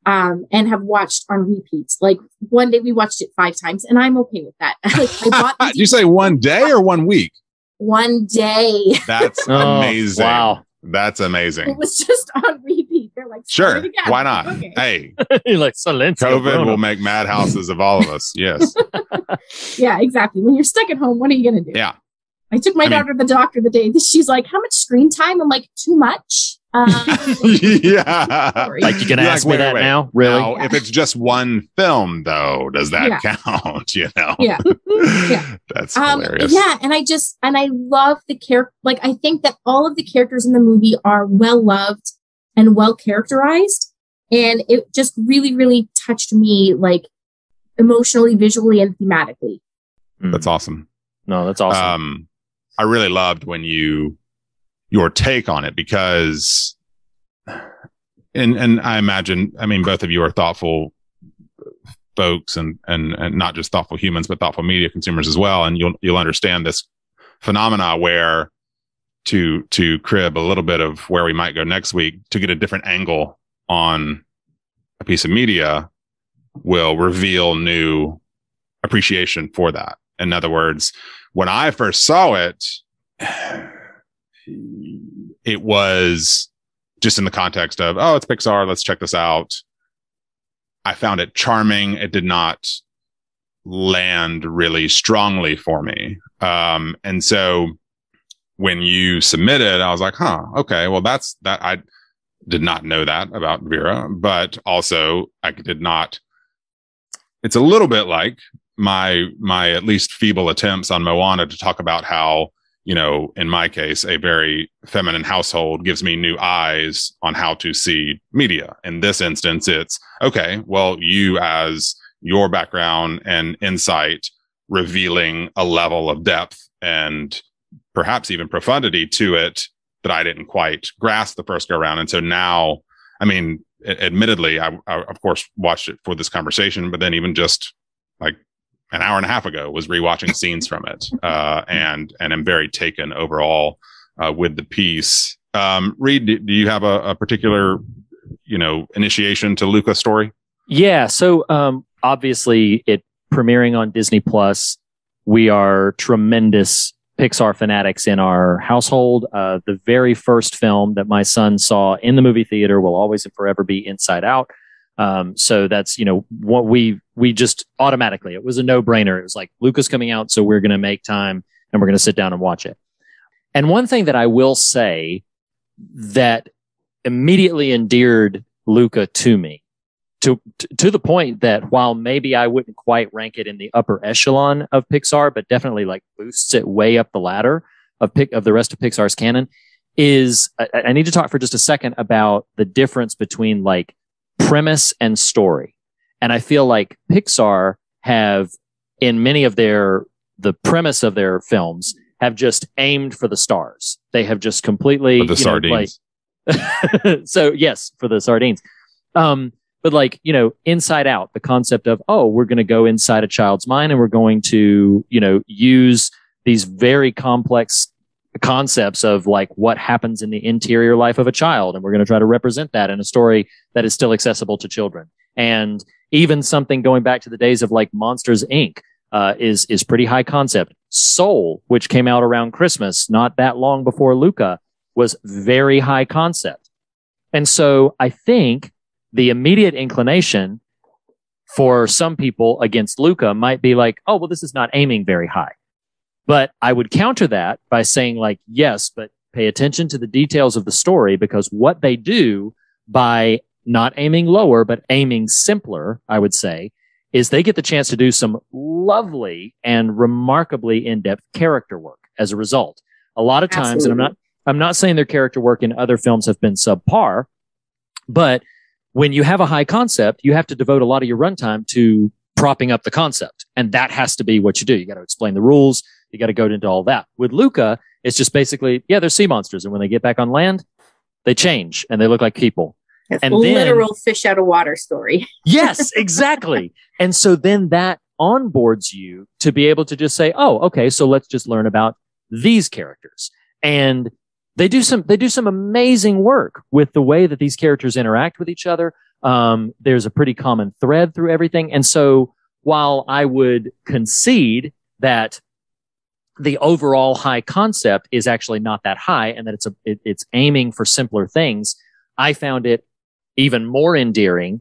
um, and have watched on repeats. Like one day we watched it five times and I'm okay with that. [laughs] like I bought [laughs] you say one day or one week? one day. [laughs] That's Oh, amazing. wow. That's amazing. It was just on repeat. They're like, Sure. "Start it again." Why not? Okay. Hey, You're like Silencio. COVID Bruno. will make madhouses of all of us. Yes. Yeah, exactly. When you're stuck at home, what are you going to do? Yeah. I took my I mean- daughter to the doctor the day she's like, how much screen time? I'm like, too much. Uh, [laughs] yeah. Like you can You're ask like, me wait, that wait, wait. now? Really? Now, if it's just one film, though, does that Yeah. count? [laughs] You know? Yeah. Yeah. That's um, hilarious. yeah. And I just, and I love the character. Like, I think that all of the characters in the movie are well loved and well characterized. And it just really, really touched me, like emotionally, visually, and thematically. Mm. That's awesome. No, that's awesome. Um, I really loved when you your take on it because, and and I imagine, I mean, both of you are thoughtful folks and and and not just thoughtful humans, but thoughtful media consumers as well, and you'll you'll understand this phenomena where to to crib a little bit of where we might go next week to get a different angle on a piece of media will reveal new appreciation for that. In other words, when I first saw it, it was just in the context of, oh, it's Pixar. Let's check this out. I found it charming. It did not land really strongly for me. Um, and so when you submitted, I was like, huh, okay, well, that's that. I did not know that about Vera, but also I did not. It's a little bit like my my at least feeble attempts on Moana to talk about how you know in my case a very feminine household gives me new eyes on how to see media. In this instance, it's okay. Well, you as your background and insight revealing a level of depth and perhaps even profundity to it that I didn't quite grasp the first go around. And so now I mean, admittedly, I, I of course watched it for this conversation, but then even just like an hour and a half ago was rewatching scenes from it, uh, and and am very taken overall uh, with the piece. Um, Reed, do, do you have a, a particular, you know, initiation to Luca's story? Yeah. So um, obviously, it premiering on Disney Plus. We are tremendous Pixar fanatics in our household. Uh, the very first film that my son saw in the movie theater will always and forever be Inside Out. Um, so that's you know what we we just automatically it was a no brainer. It was like Luca's coming out, so we're going to make time and we're going to sit down and watch it. And one thing that I will say that immediately endeared Luca to me to to the point that while maybe I wouldn't quite rank it in the upper echelon of Pixar, but definitely like boosts it way up the ladder of pick of the rest of Pixar's canon, is I, I need to talk for just a second about the difference between like premise and story. And I feel like Pixar have in many of their the premise of their films have just aimed for the stars. They have just completely For the you know, sardines. like- [laughs] so yes, for the sardines. Um, but like you know, inside out, the concept of oh, we're going to go inside a child's mind and we're going to you know use these very complex concepts of like what happens in the interior life of a child, and we're going to try to represent that in a story that is still accessible to children. And even something going back to the days of like Monsters Inc. Uh, is is pretty high concept. Soul, which came out around Christmas, not that long before Luca, was very high concept. And so I think the immediate inclination for some people against Luca might be like, oh, well, this is not aiming very high. But I would counter that by saying, like, yes, but pay attention to the details of the story because what they do by not aiming lower, but aiming simpler, I would say, is they get the chance to do some lovely and remarkably in-depth character work as a result. A lot of times, and I'm not, I'm not saying their character work in other films have been subpar, but when you have a high concept, you have to devote a lot of your runtime to propping up the concept. And that has to be what you do. You got to explain the rules. You got to go into all that. With Luca, it's just basically, yeah, they're sea monsters. And when they get back on land, they change and they look like people. It's and a then- literal fish out of water story. [laughs] Yes, exactly. and so then that onboards you to be able to just say, oh, okay, so let's just learn about these characters. And they do some they do some amazing work with the way that these characters interact with each other. Um, there's a pretty common thread through everything. And so while I would concede that the overall high concept is actually not that high and that it's a it, it's aiming for simpler things, I found it even more endearing,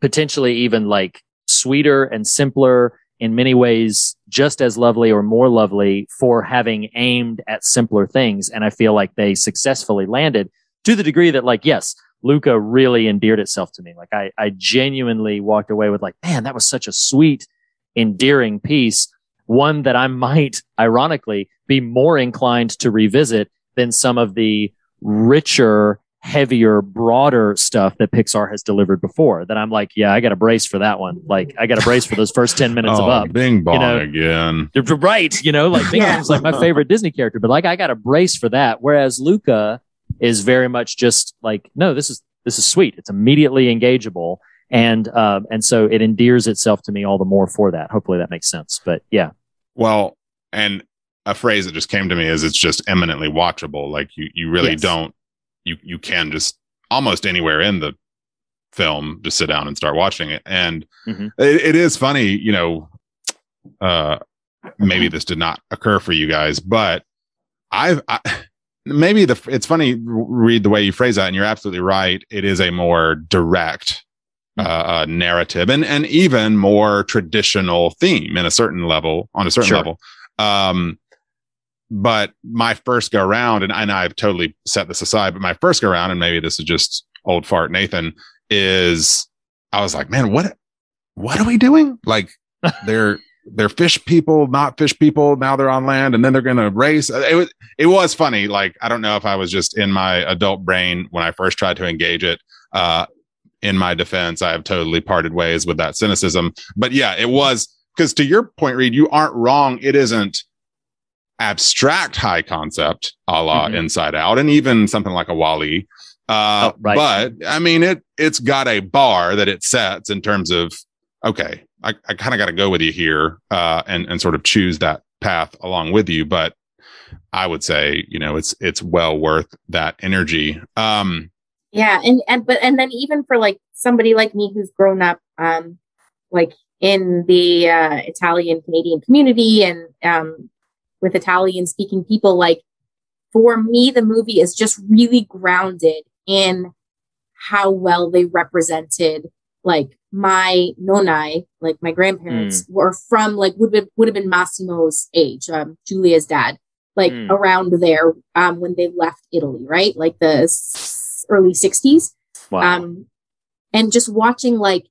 potentially even like sweeter and simpler in many ways, just as lovely or more lovely for having aimed at simpler things. And I feel like they successfully landed to the degree that, like, yes, Luca really endeared itself to me. Like, I, I genuinely walked away with, like, man, that was such a sweet, endearing piece. One that I [laughs] might, ironically, be more inclined to revisit than some of the richer, heavier, broader stuff that Pixar has delivered before. That I'm like, yeah, I got a brace for that one. Like, I got a brace for those first 10 minutes oh, of Up. Bing bong you know? again. You're Right. You know, like Bing Yeah. Bong's like my favorite Disney character, but like I got a brace for that. Whereas Luca is very much just like, no, this is, this is sweet. It's immediately engageable. And, um, and so it endears itself to me all the more for that. Hopefully that makes sense. But yeah. Well, and a phrase that just came to me is it's just eminently watchable. Like you, you really Yes. don't, you, you can just almost anywhere in the film just sit down and start watching it. And Mhm. it, it is funny, you know, uh, maybe this did not occur for you guys, but I've, I, [laughs] maybe the, it's funny, Reed the way you phrase that. And you're absolutely right. It is a more direct, uh, uh, narrative and, and even more traditional theme in a certain level, on a certain Sure. level. Um, but my first go around, and, and I've totally set this aside, but my first go around, and maybe this is just old fart Nathan, is I was like, man, what, what are we doing? Like [laughs] they're, they're fish people, not fish people. Now they're on land and then they're going to race. It was, it was funny. Like, I don't know if I was just in my adult brain when I first tried to engage it. Uh, in my defense, I have totally parted ways with that cynicism. But yeah, it was because to your point, Reed, you aren't wrong. It isn't abstract high concept a la Mhm. Inside Out, and even something like a WALL-E. Uh, Oh, right. but I mean, it, it's got a bar that it sets in terms of, okay, I, I kind of got to go with you here, uh, and, and sort of choose that path along with you. But I would say, you know, it's, it's well worth that energy. Um, Yeah, and and but and then even for like somebody like me who's grown up, um, like in the uh, Italian Canadian community and um, with Italian speaking people, like for me, the movie is just really grounded in how well they represented like my nonai, like my grandparents were from like would have would have been Massimo's age, um, Julia's dad, like Mm. around there um, when they left Italy, right? Like the s- early 60s. Wow. Um, and just watching like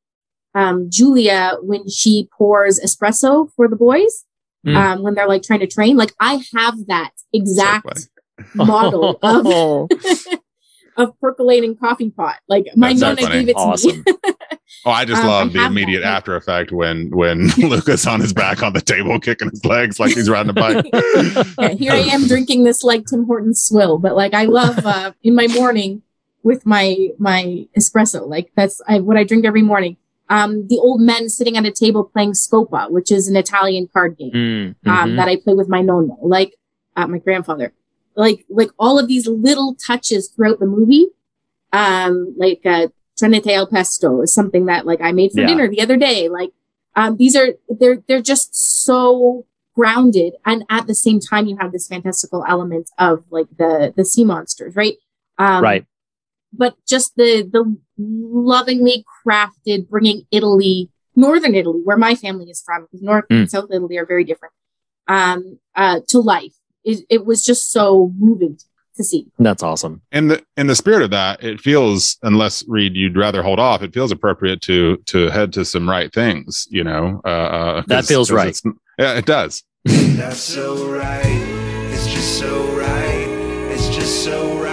um, Julia when she pours espresso for the boys Mm. um, when they're like trying to train, like I have that exact model [laughs] of [laughs] of percolating coffee pot. Like my That's nonna gave it to Awesome. me. [laughs] Oh, I just Um, love I the immediate that, after effect when when Luca's on his back on the table, kicking his legs like he's riding a bike. yeah, here I am drinking this like Tim Hortons swill, but like I love uh, in my morning with my my espresso. Like that's I, what I drink every morning. Um, the old men sitting at a table playing Scopa, which is an Italian card game Mm, um, mhm. that I play with my nonno, like uh, my grandfather. Like like all of these little touches throughout the movie. Um, like uh, Trenette al pesto is something that like I made for Yeah. dinner the other day. Like um, these are they're they're just so grounded, and at the same time you have this fantastical element of like the the sea monsters, right? Um, right. But just the the lovingly crafted bringing Italy, northern Italy, where my family is from, because North Mm. and South Italy are very different, um, uh, to life. It, it was just so moving to see. That's awesome. in the in the spirit of that, it feels unless Reed, you'd rather hold off. It feels appropriate to to head to some right things. You know, uh, uh, 'cause- That feels right. Yeah, it does. That's so right. It's just so right. It's just so right.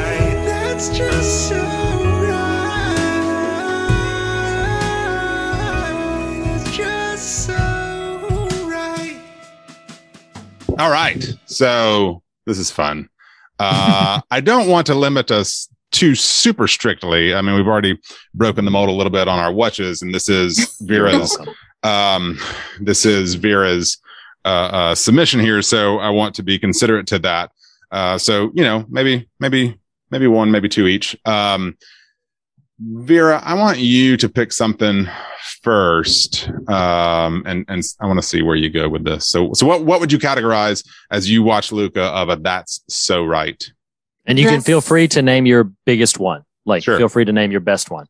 All right. So this is fun. Uh, [laughs] I don't want to limit us too super strictly. I mean, we've already broken the mold a little bit on our watches, and this is Vera's. [laughs] um, this is Vera's uh, uh, submission here, so I want to be considerate to that. Uh, so you know, maybe, maybe, maybe one, maybe two each. Um, Vera, I want you to pick something first, um, and and I want to see where you go with this. So, so what what would you categorize as you watch Luca of a "That's So Right"? And you can feel free to name your biggest one. Like, Sure. feel free to name your best one.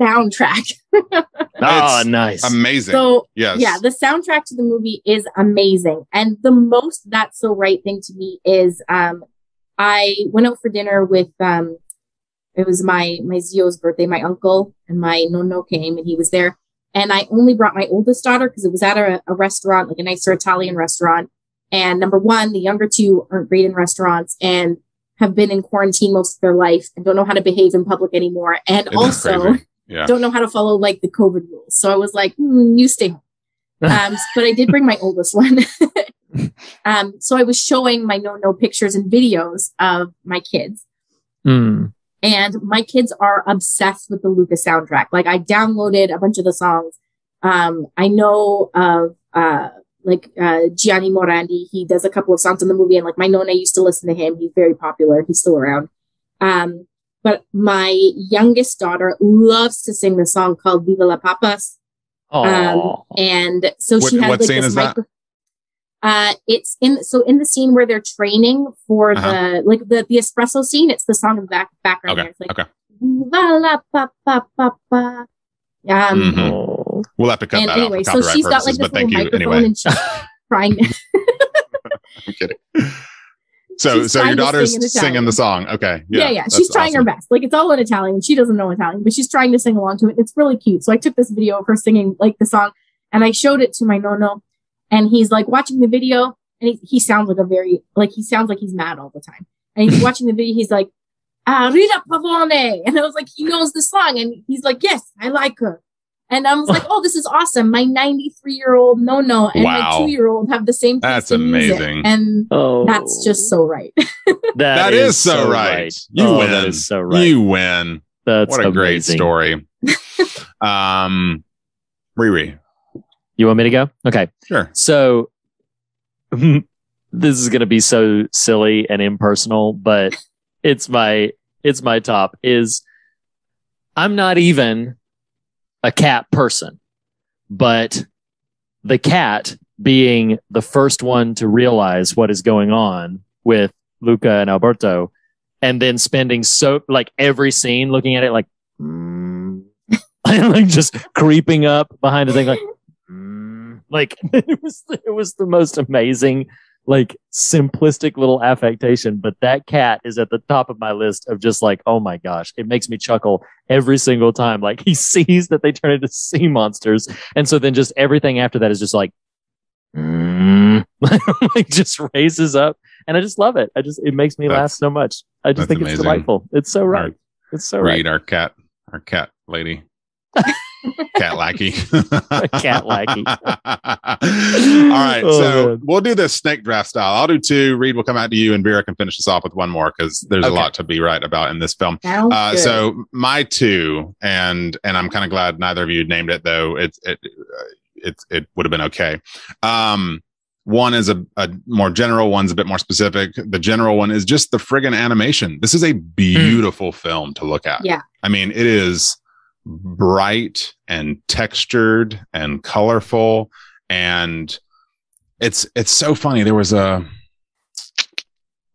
Soundtrack. [laughs] Oh, nice. Amazing. So yes. yeah, the soundtrack to the movie is amazing. And the most that's so right thing to me is um I went out for dinner with um it was my my Zio's birthday, my uncle and my nonno came and he was there. And I only brought my oldest daughter because it was at a, a restaurant, like a nicer Italian restaurant. And number one, the younger two aren't great in restaurants and have been in quarantine most of their life and don't know how to behave in public anymore. And Isn't also yeah. don't know how to follow like the COVID rules. So I was like, "Hmm, you stay home. [laughs] Um, but I did bring my oldest one. [laughs] um, so I was showing my nonno pictures and videos of my kids, Mm. and my kids are obsessed with the Luca soundtrack. Like I downloaded a bunch of the songs. Um, I know of uh, like uh, Gianni Morandi. He does a couple of songs in the movie, and like my nonna used to listen to him. He's very popular. He's still around. Um, but my youngest daughter loves to sing the song called "Viva la Papas." Um, and so What- she has what like this micro- Uh, it's in so in the scene where they're training for Uh-huh. the like the the espresso scene. It's the song in the back background. Okay. There. It's like Okay. "Viva la pa pa pa pa." Um, Mhm. Oh. We'll have to cut and that anyway, out for so copyright she's got like this but thank little you microphone anyway. and she's [laughs] trying. I'm kidding. So, [laughs] She's so your daughter's sing singing the song. Okay. Yeah, Yeah. yeah. She's trying awesome. her best. Like it's all in Italian. She doesn't know Italian, but she's trying to sing along to it. It's really cute. So I took this video of her singing like the song and I showed it to my nono and he's like watching the video and he, he sounds like a very, like he sounds like he's mad all the time. And he's [laughs] watching the video. He's like, ah, Rita Pavone. And I was like, he knows the song. And he's like, yes, I like her. And I was like, [laughs] oh, this is awesome. My 93 year old nonno and Wow. my two year old have the same taste That's in music. amazing. And Oh, that's just so right. [laughs] that is, so right. You Oh, win. That is so right. You win. That's what a great story. um, Riri. You want me to go? Okay. Sure. So [laughs] this is going to be so silly and impersonal, but it's my it's my top is I'm not even a cat person, but the cat being the first one to realize what is going on with Luca and Alberto and then spending so like every scene looking at it like [laughs] mm, like just creeping up behind the thing like like [laughs] it was it was the most amazing like simplistic little affectation but that cat is at the top of my list of just like oh my gosh it makes me chuckle every single time. Like [laughs] he sees that they turn into sea monsters and so then just everything after that is just like mm, [laughs] like just raises up and i just love it. I just it makes me laugh so much. I just that's think it's delightful. It's so right. It's so right. Reed our cat, our cat lady, cat lackey, [laughs] cat lackey. [laughs] All right, Oh, so man. we'll do this snake draft style. I'll do two. Reed will come out to you, and Vera can finish us off with one more because there's a lot to be right about in this film. Uh, so my two, and and I'm kind of glad neither of you named it, though. It it uh, it it would have been okay. Um, one is a, a more general, one's a bit more specific. The general one is just the friggin' animation. This is a beautiful film to look at. Yeah. I mean, it is bright and textured and colorful. And it's it's so funny. There was a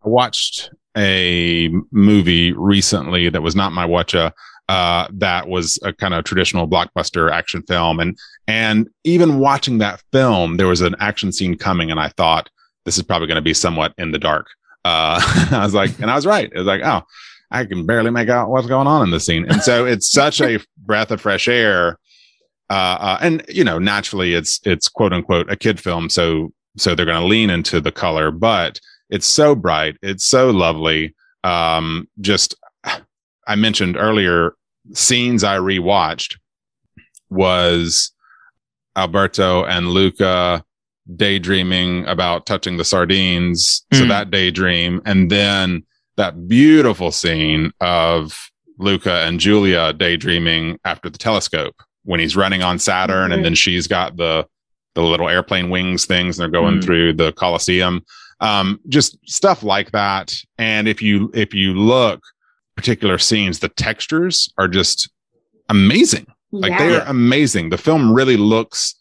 i watched a movie recently that was not my watcha uh that was a kind of traditional blockbuster action film. And and even watching that film there was an action scene coming and i thought this is probably going to be somewhat in the dark. Uh [laughs] i was like and i was right. It was like oh I can barely make out what's going on in the scene. And so it's [laughs] such a breath of fresh air. Uh, uh, and you know, naturally it's, it's quote unquote a kid film. So, so they're going to lean into the color, but it's so bright. It's so lovely. Um, just, [sighs] I mentioned earlier scenes I rewatched was Alberto and Luca daydreaming about touching the sardines. So Mm. that daydream. And then that beautiful scene of Luca and Julia daydreaming after the telescope when he's running on Saturn and then she's got the the little airplane wings things and they're going Mm. through the Colosseum. Um, just stuff like that. And if you if you look particular scenes, the textures are just amazing. Like they are amazing. The film really looks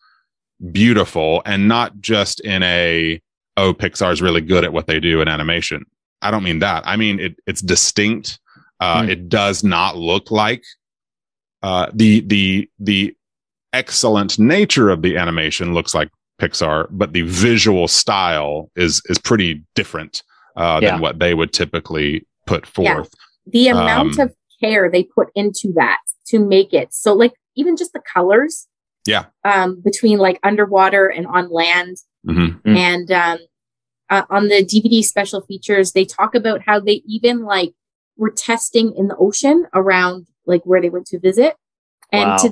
beautiful and not just in a oh Pixar's really good at what they do in animation. I don't mean that. I mean it it's distinct. Uh Mm. it does not look like uh the the the excellent nature of the animation looks like Pixar, but the visual style is is pretty different uh Yeah. than what they would typically put forth. Yeah. the amount Um, of care they put into that to make it so like even just the colors Yeah. um between like underwater and on land Mhm. Mm. and um uh, on the dvd special features they talk about how they even like were testing in the ocean around like where they went to visit and Wow. to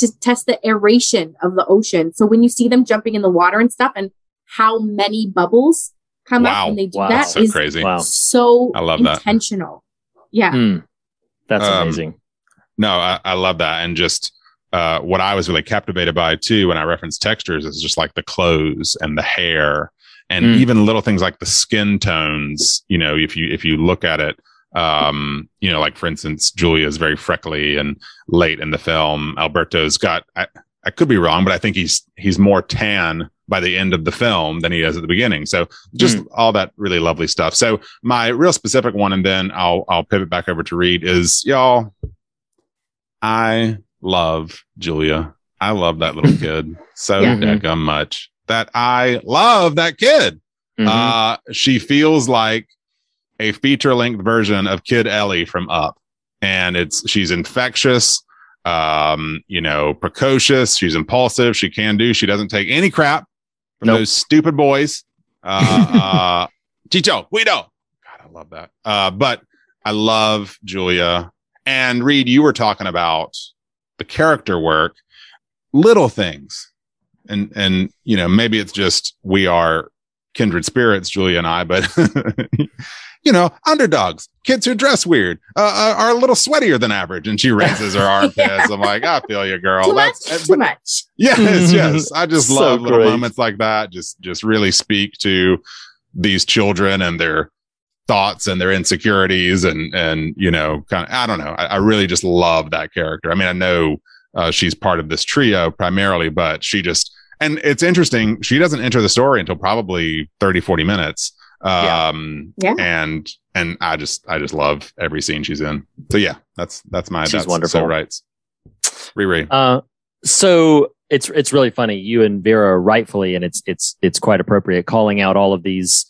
to test the aeration of the ocean so when you see them jumping in the water and stuff and how many bubbles come Wow. up when they do Wow. that So is crazy. Wow. so I love that. intentional yeah Mm. That's Um, amazing. No, I, I love that. And just uh, what I was really captivated by too when I referenced textures is just like the clothes and the hair and Mm. even little things like the skin tones. You know, if you if you look at it, um, you know, like for instance, Julia is very freckly and late in the film. Alberto's got I, I could be wrong, but I think he's he's more tan by the end of the film than he is at the beginning. So just all that really lovely stuff. So my real specific one, and then I'll I'll pivot back over to Reed is y'all. I love Julia. I love that little [laughs] kid so Yeah. much that I love that kid. Mhm. Uh, she feels like a feature length version of Kid Ellie from Up, and it's she's infectious, um, you know, precocious. She's impulsive. She can do. She doesn't take any crap from Nope. those stupid boys. [laughs] Uh, uh, Ciccio, Guido. God, I love that. Uh, but I love Julia and Reed. You were talking about the character work. little things. And and you know, maybe it's just we are kindred spirits, Julia and I, but [laughs] you know, underdogs, kids who dress weird, uh, uh, are a little sweatier than average. And she [laughs] raises her armpits. Yeah. I'm like, I feel you, girl. Too much. That's- Too much. Yes, [laughs] yes. I just So love little great. moments like that. Just just really speak to these children and their thoughts and their insecurities and and you know, kind of I don't know. I, I really just love that character. I mean, I know uh, she's part of this trio primarily, but she just and it's interesting, she doesn't enter the story until probably 30, 40 minutes. Um Yeah. and and I just I just love every scene she's in. So yeah, that's that's my She's that's wonderful. So rights. Riri. Uh, so it's it's really funny. You and Vera rightfully, and it's it's it's quite appropriate, calling out all of these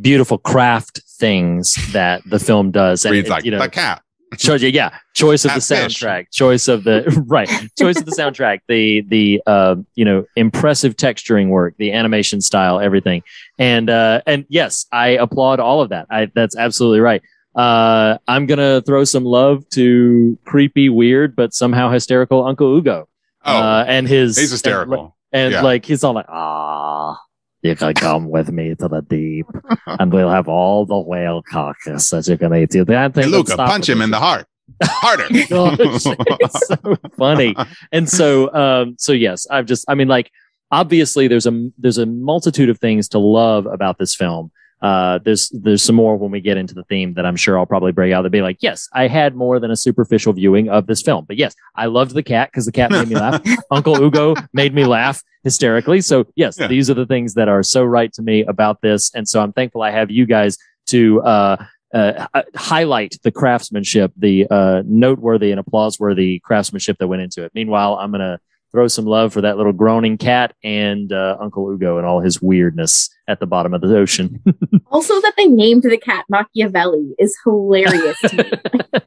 beautiful craft things that the film does. And Reads it- like you know, the cat. You, yeah, choice of the soundtrack, choice of the [laughs] right, choice of the soundtrack, the the uh, you know impressive texturing work, the animation style, everything, and uh, and yes, I applaud all of that. I that's absolutely right. Uh, I'm gonna throw some love to creepy, weird, but somehow hysterical Uncle Ugo. Oh, uh, and his he's hysterical. and, and Yeah. like he's all like, ah, you can come with me to the deep, and we'll have all the whale carcass that you can eat. You that Hey, Luca, punch him in the heart. Harder. [laughs] Gosh, it's so funny. And so, um, so yes, I've just, I mean, like, obviously there's a, there's a multitude of things to love about this film. Uh, there's, there's some more when we get into the theme that I'm sure I'll probably break out. They'll be like, yes, I had more than a superficial viewing of this film, but yes, I loved the cat because the cat made me laugh. [laughs] Uncle Ugo made me laugh hysterically. So yes, Yeah. these are the things that are so right to me about this. And so I'm thankful I have you guys to, uh, uh, highlight the craftsmanship, the uh, noteworthy and applause-worthy craftsmanship that went into it. Meanwhile, I'm gonna throw some love for that little groaning cat and uh, Uncle Ugo and all his weirdness at the bottom of the ocean. [laughs] Also, that they named the cat Machiavelli is hilarious to me.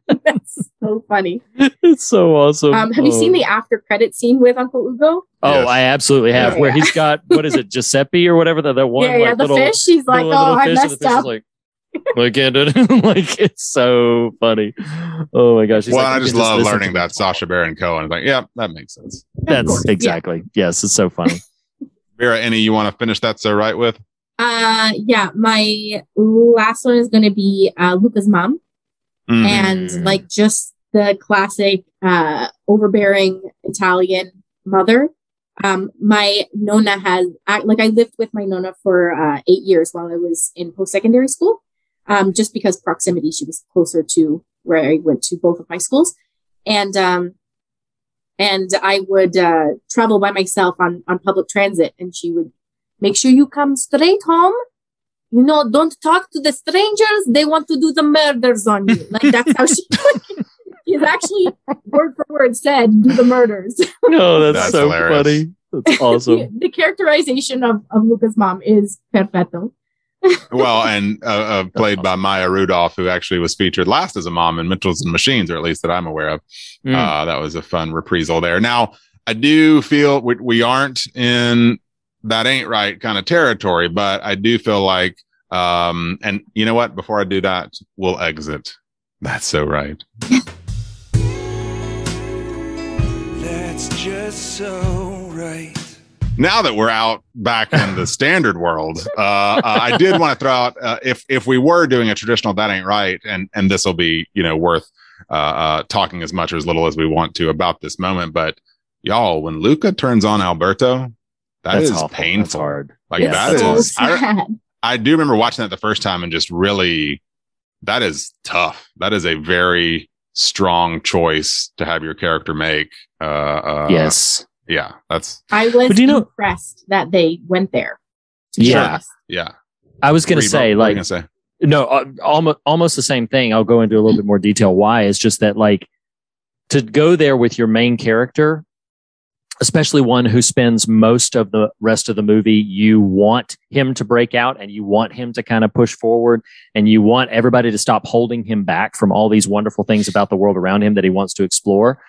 [laughs] [laughs] That's so funny. it's so awesome. Um, have you Oh. seen the after credit scene with Uncle Ugo? Oh, Yes. I absolutely have. Yeah, where yeah. he's got what is it, Giuseppe or whatever that that one yeah, yeah. like The little fish. He's like, little- oh, little I fish, and the messed up. like, I can't do it. like it's so funny. Oh my gosh! He's well, like, I just love listen learning to that. Sacha Baron Cohen. Like, yeah, that makes sense. That's course, yeah. exactly yes. It's so funny. [laughs] Vera, any you want to finish that so right with? Uh, yeah. My last one is going to be uh, Luca's mom. Mhm. and like just the classic uh overbearing Italian mother. Um my nonna has I, like I lived with my nonna for uh 8 years while I was in post-secondary school. Um just because proximity she was closer to where I went to both of my schools. And um and I would uh travel by myself on on public transit and she would make sure you come straight home you know, don't talk to the strangers. They want to do the murders on you. Like that's how she. [laughs] He's actually word for word said, "Do the murders." [laughs] Oh, that's, That's so hilarious. funny. That's [laughs] awesome. the characterization of of Luca's mom is perfetto. Well, and uh, uh, played by Maya Rudolph, who actually was featured last as a mom in Mitchell's and Machines, or at least that I'm aware of. Mm. Uh, that was a fun reprisal there. Now, I do feel we, we aren't in that ain't right kind of territory, but I do feel like, um, and you know what? Before I do that, we'll exit. That's so right. That's just so right. Now that we're out back in the [laughs] standard world, uh, uh, I did want to throw out uh, if if we were doing a traditional that ain't right, and and this will be you know worth uh, uh, talking as much or as little as we want to about this moment, but y'all, when Luca turns on Alberto, that That's is awful. That's painful. hard. Like Yes, that that's is. I. [laughs] I do remember watching that the first time and just really, that is tough. That is a very strong choice to have your character make. Uh, uh, yes. Yeah. That's I was But do you know- impressed that they went there. to Yeah. honest. yeah. I was going to Reed, say, what were you like, gonna say? no, uh, almost almost the same thing. I'll go into a little bit more detail. Why is just that like to go there with your main character, especially one who spends most of the rest of the movie, you want him to break out and you want him to kind of push forward and you want everybody to stop holding him back from all these wonderful things about the world around him that he wants to explore.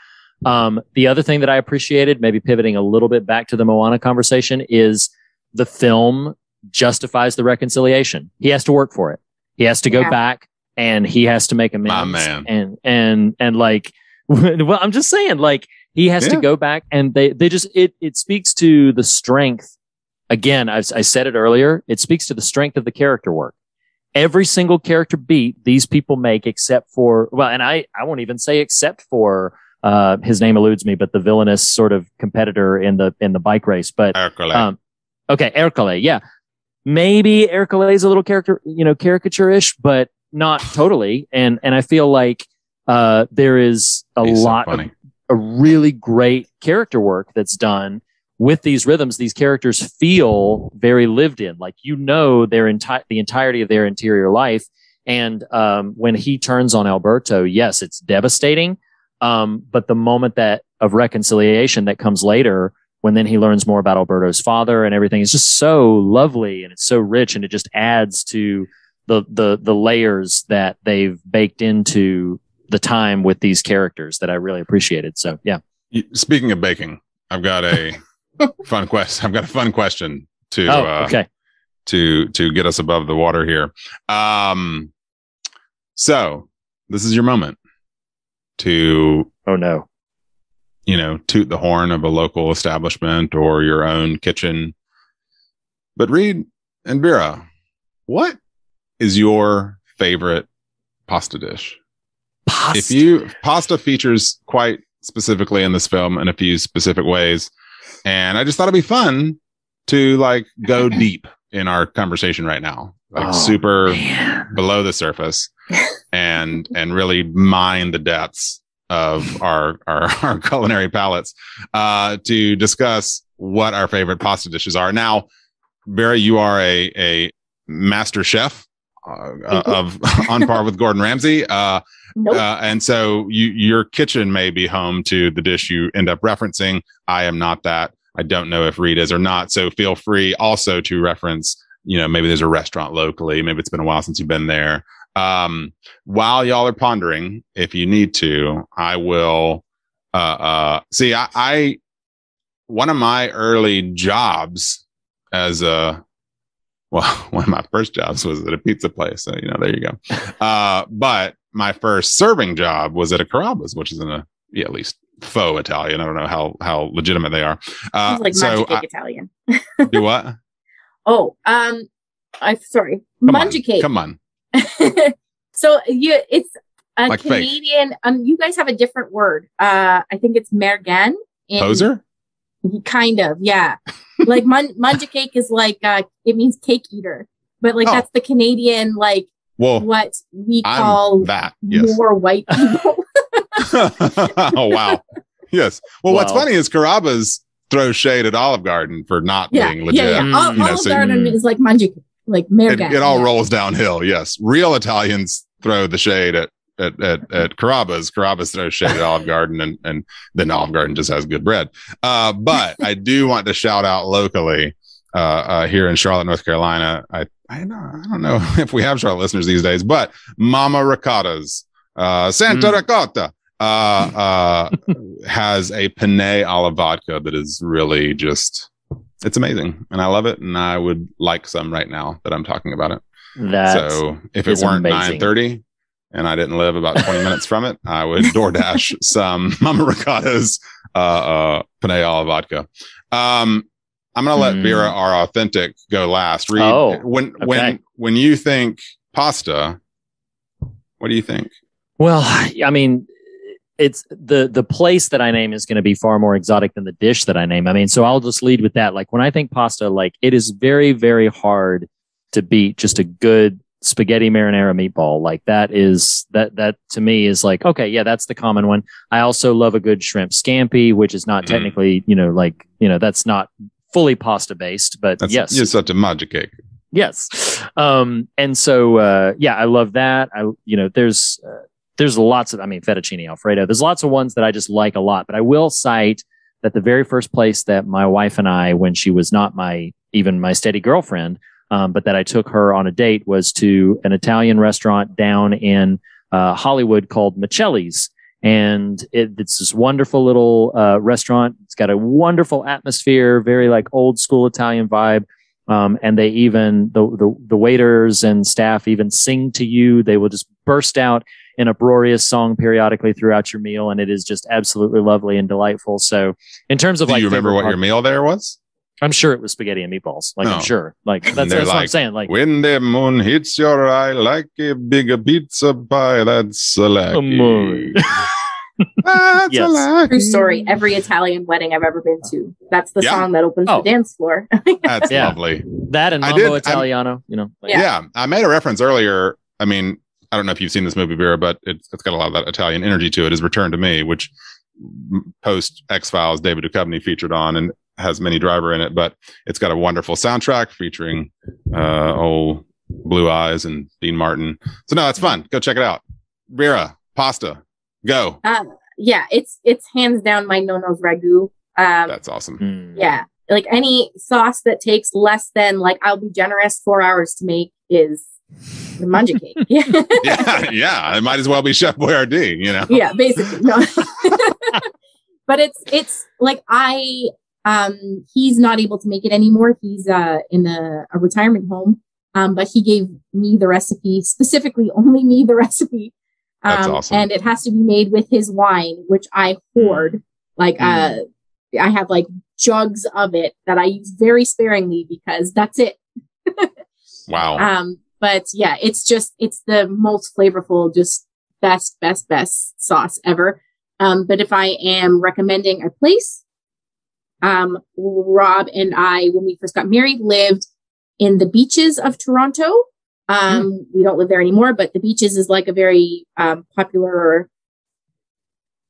Um, the other thing that I appreciated, maybe pivoting a little bit back to the Moana conversation, is the film justifies the reconciliation. He has to work for it. He has to go Yeah. back and he has to make amends. man. And and and like, [laughs] well, I'm just saying, like He has to go back and they, they just, it, it speaks to the strength. Again, I, I said it earlier. It speaks to the strength of the character work. Every single character beat these people make except for, well, and I, I won't even say except for, uh, his name eludes me, but the villainous sort of competitor in the, in the bike race. But, um, okay, Hercule. Yeah. Maybe Ercole is a little character, you know, caricature-ish, but not totally. And, and I feel like, uh, there is a He's so lot of a really great character work that's done with these rhythms. These characters feel very lived in, like you know their entire the entirety of their interior life. And um, when he turns on Alberto, yes, it's devastating. Um, but the moment that of reconciliation that comes later, when then he learns more about Alberto's father and everything, is just so lovely and it's so rich, and it just adds to the the the layers that they've baked into the time with these characters that I really appreciated. So yeah. Speaking of baking, I've got a [laughs] fun quest. I've got a fun question to Oh, uh, okay. to to get us above the water here. Um, so this is your moment to Oh no. you know toot the horn of a local establishment or your own kitchen. But Reed and Vera, what is your favorite pasta dish? Pasta. If you pasta features quite specifically in this film in a few specific ways, and I just thought it'd be fun to like go [laughs] deep in our conversation right now, like Oh, super below the surface, and and really mine the depths of our our, [laughs] our culinary palates uh, to discuss what our favorite pasta dishes are. Now, Vera, you are a a master chef uh, uh, of [laughs] on par with Gordon Ramsay. Uh, Nope. uh, and so you, your kitchen may be home to the dish you end up referencing. I am not that. I don't know if Reed is or not. So feel free also to reference, you know, maybe there's a restaurant locally. Maybe it's been a while since you've been there. Um, while y'all are pondering, if you need to, I will, uh, uh, see, I, I, one of my early jobs as a, [laughs] well, one of my first jobs was at a pizza place. So, you know, there you go. Uh, but my first serving job was at a Carrabba's, which is in a, yeah, at least faux Italian. I don't know how, how legitimate they are. Uh, like so Magic I- Italian. do what? [laughs] Oh, um, I sorry, Come on, Come on. [laughs] so you, it's a Like fake. Canadian. Um, you guys have a different word. Uh, I think it's mergen. in- Poser? Kind of, yeah. [laughs] like mun- Mangiacake is like uh, it means cake eater, but like Oh. that's the Canadian like Well, what we I'm call that. Yes. more white people. [laughs] oh, wow. Yes. Well, what's funny is Carrabba's throws shade at Olive Garden for not yeah, being legit. yeah, yeah. All, You know, Olive so- Garden is like Mangiacake, like it, it all rolls downhill. Yes, real Italians throw the shade at at at, at Carrabba's. Carrabba's throws shade at Olive Garden, and and then Olive Garden just has good bread. Uh, but I do want to shout out locally uh, uh, here in Charlotte, North Carolina. I I know I don't know [laughs] if we have Charlotte listeners these days, but Mama Ricotta's uh, Santa Mm. Ricotta. Uh, uh, [laughs] has a penne alla vodka that is really just it's amazing and I love it and I would like some right now that I'm talking about it. That so if it weren't amazing. 9:30 and I didn't live about 20 [laughs] minutes from it, I would DoorDash [laughs] some [laughs] Mama Ricotta's uh, uh, penne alla vodka. Um, I'm gonna let Mm. Vera, our authentic, go last. Reed Oh, when okay. when when you think pasta, what do you think? Well, I mean, it's the the place that I name is going to be far more exotic than the dish that I name. I mean, so I'll just lead with that. Like when I think pasta, like it is very very hard to beat just a good spaghetti marinara meatball. Like that is that that to me is like okay, yeah, that's the common one. I also love a good shrimp scampi, which is not Mhm. technically, you know, like you know, that's not fully pasta based, but That's yes, you're such a magic cake. yes um and so uh yeah i love that i you know there's uh, there's lots of i mean fettuccine alfredo. There's lots of ones that i just like a lot but i will cite that the very first place that my wife and i when she was not my even my steady girlfriend um, but that i took her on a date was to an italian restaurant down in uh, hollywood called Miceli's. And it, it's this wonderful little uh, restaurant. It's got a wonderful atmosphere very like old school italian vibe. Um, and they even the, the the waiters and staff even sing to you. They will just burst out an uproarious song periodically throughout your meal, and it is just absolutely lovely and delightful. So, in terms of Do like, you remember favorite what your meal there was? I'm sure it was spaghetti and meatballs. Like No. I'm sure. Like [laughs] that's, And they're what I'm saying. Like when the moon hits your eye like a big pizza pie, that's a lucky. [laughs] That's Yes. a lucky. True story. Every Italian wedding I've ever been to, that's the Yeah. song that opens Oh. the dance floor. [laughs] That's Yeah. lovely. that and I Mambo did- I'm- Italiano. You know. Like, Yeah. I made a reference earlier. I mean, I don't know if you've seen this movie, Vera, but it's, it's got a lot of that Italian energy to it. Is Return to Me, which post X Files, David Duchovny featured on and has Minnie Driver in it. But it's got a wonderful soundtrack featuring uh, old Blue Eyes and Dean Martin. So no, it's fun. Go check it out. Vera, pasta, go. Um, yeah, it's it's hands down my nono's ragu. Um, That's awesome. mm. yeah, like any sauce that takes less than like I'll be generous four hours to make is the Mangiacake. [laughs] Yeah, yeah, yeah. It might as well be Chef Boyardee, you know. yeah, basically. No. [laughs] but it's it's like I um he's not able to make it anymore. He's uh in a, a retirement home. Um, but he gave me the recipe, specifically only me the recipe. Um, That's awesome. and it has to be made with his wine, which I hoard. Like uh I have like jugs of it that I use very sparingly because that's it. [laughs] Wow. Um, but yeah, it's just it's the most flavorful, just best, best, best sauce ever. Um, but if I am recommending a place, um, Rob and I, when we first got married, lived in the beaches of Toronto. Um, we don't live there anymore, but the beaches is like a very um, popular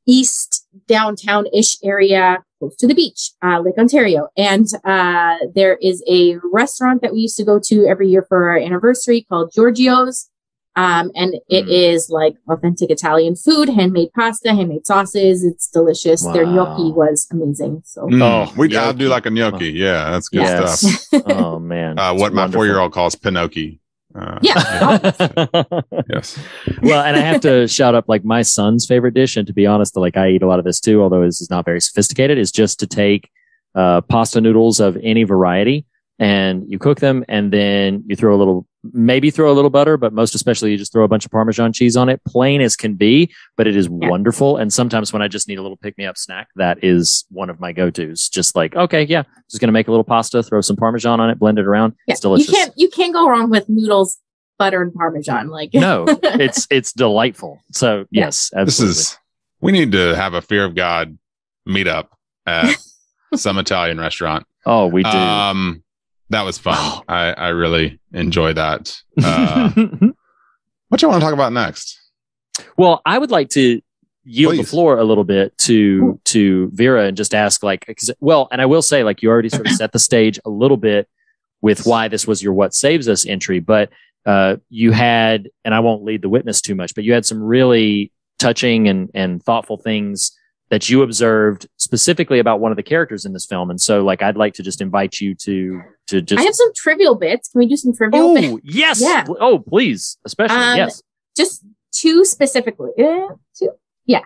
east downtown ish area close to the beach, uh, Lake Ontario. And uh, there is a restaurant that we used to go to every year for our anniversary called Giorgio's. Um, and it is like authentic Italian food, handmade pasta, handmade sauces. It's delicious. Their gnocchi was amazing. So Mm, Oh, we I'll do like a gnocchi. Yeah, that's good Yes. stuff. [laughs] oh man. Uh, It's what my four year old calls Pinocchio. Uh, yeah, [laughs] yes. well, and I have to [laughs] shout up like my son's favorite dish, and to be honest, like I eat a lot of this too, although this is not very sophisticated, is just to take uh, pasta noodles of any variety and you cook them, and then you throw a little, maybe throw a little butter, but most especially you just throw a bunch of Parmesan cheese on it, plain as can be, but it is wonderful. And sometimes when I just need a little pick me up snack, that is one of my go tos. Just like, okay, yeah, just gonna make a little pasta, throw some Parmesan on it, blend it around. yeah. It's delicious. You can't you can't go wrong with noodles, butter, and parmesan. Like no, [laughs] it's it's delightful. So yes, This is, we need to have a fear of God meetup at [laughs] some Italian restaurant. oh, we do. Um, that was fun. I, I really enjoyed that. [laughs] Uh, what do you want to talk about next? well, I would like to yield the floor a little bit to to Vera and just ask like 'cause- well, and I will say like you already sort of [laughs] set the stage a little bit with why this was your what saves us entry, but uh, you had and I won't lead the witness too much, but you had some really touching and and thoughtful things that you observed specifically about one of the characters in this film, and so like I'd like to just invite you to to just I have some trivial bits. Can we do some trivial bits? oh yes Yeah. oh please especially Um, yes Just two specifically. Yeah, two. Yeah.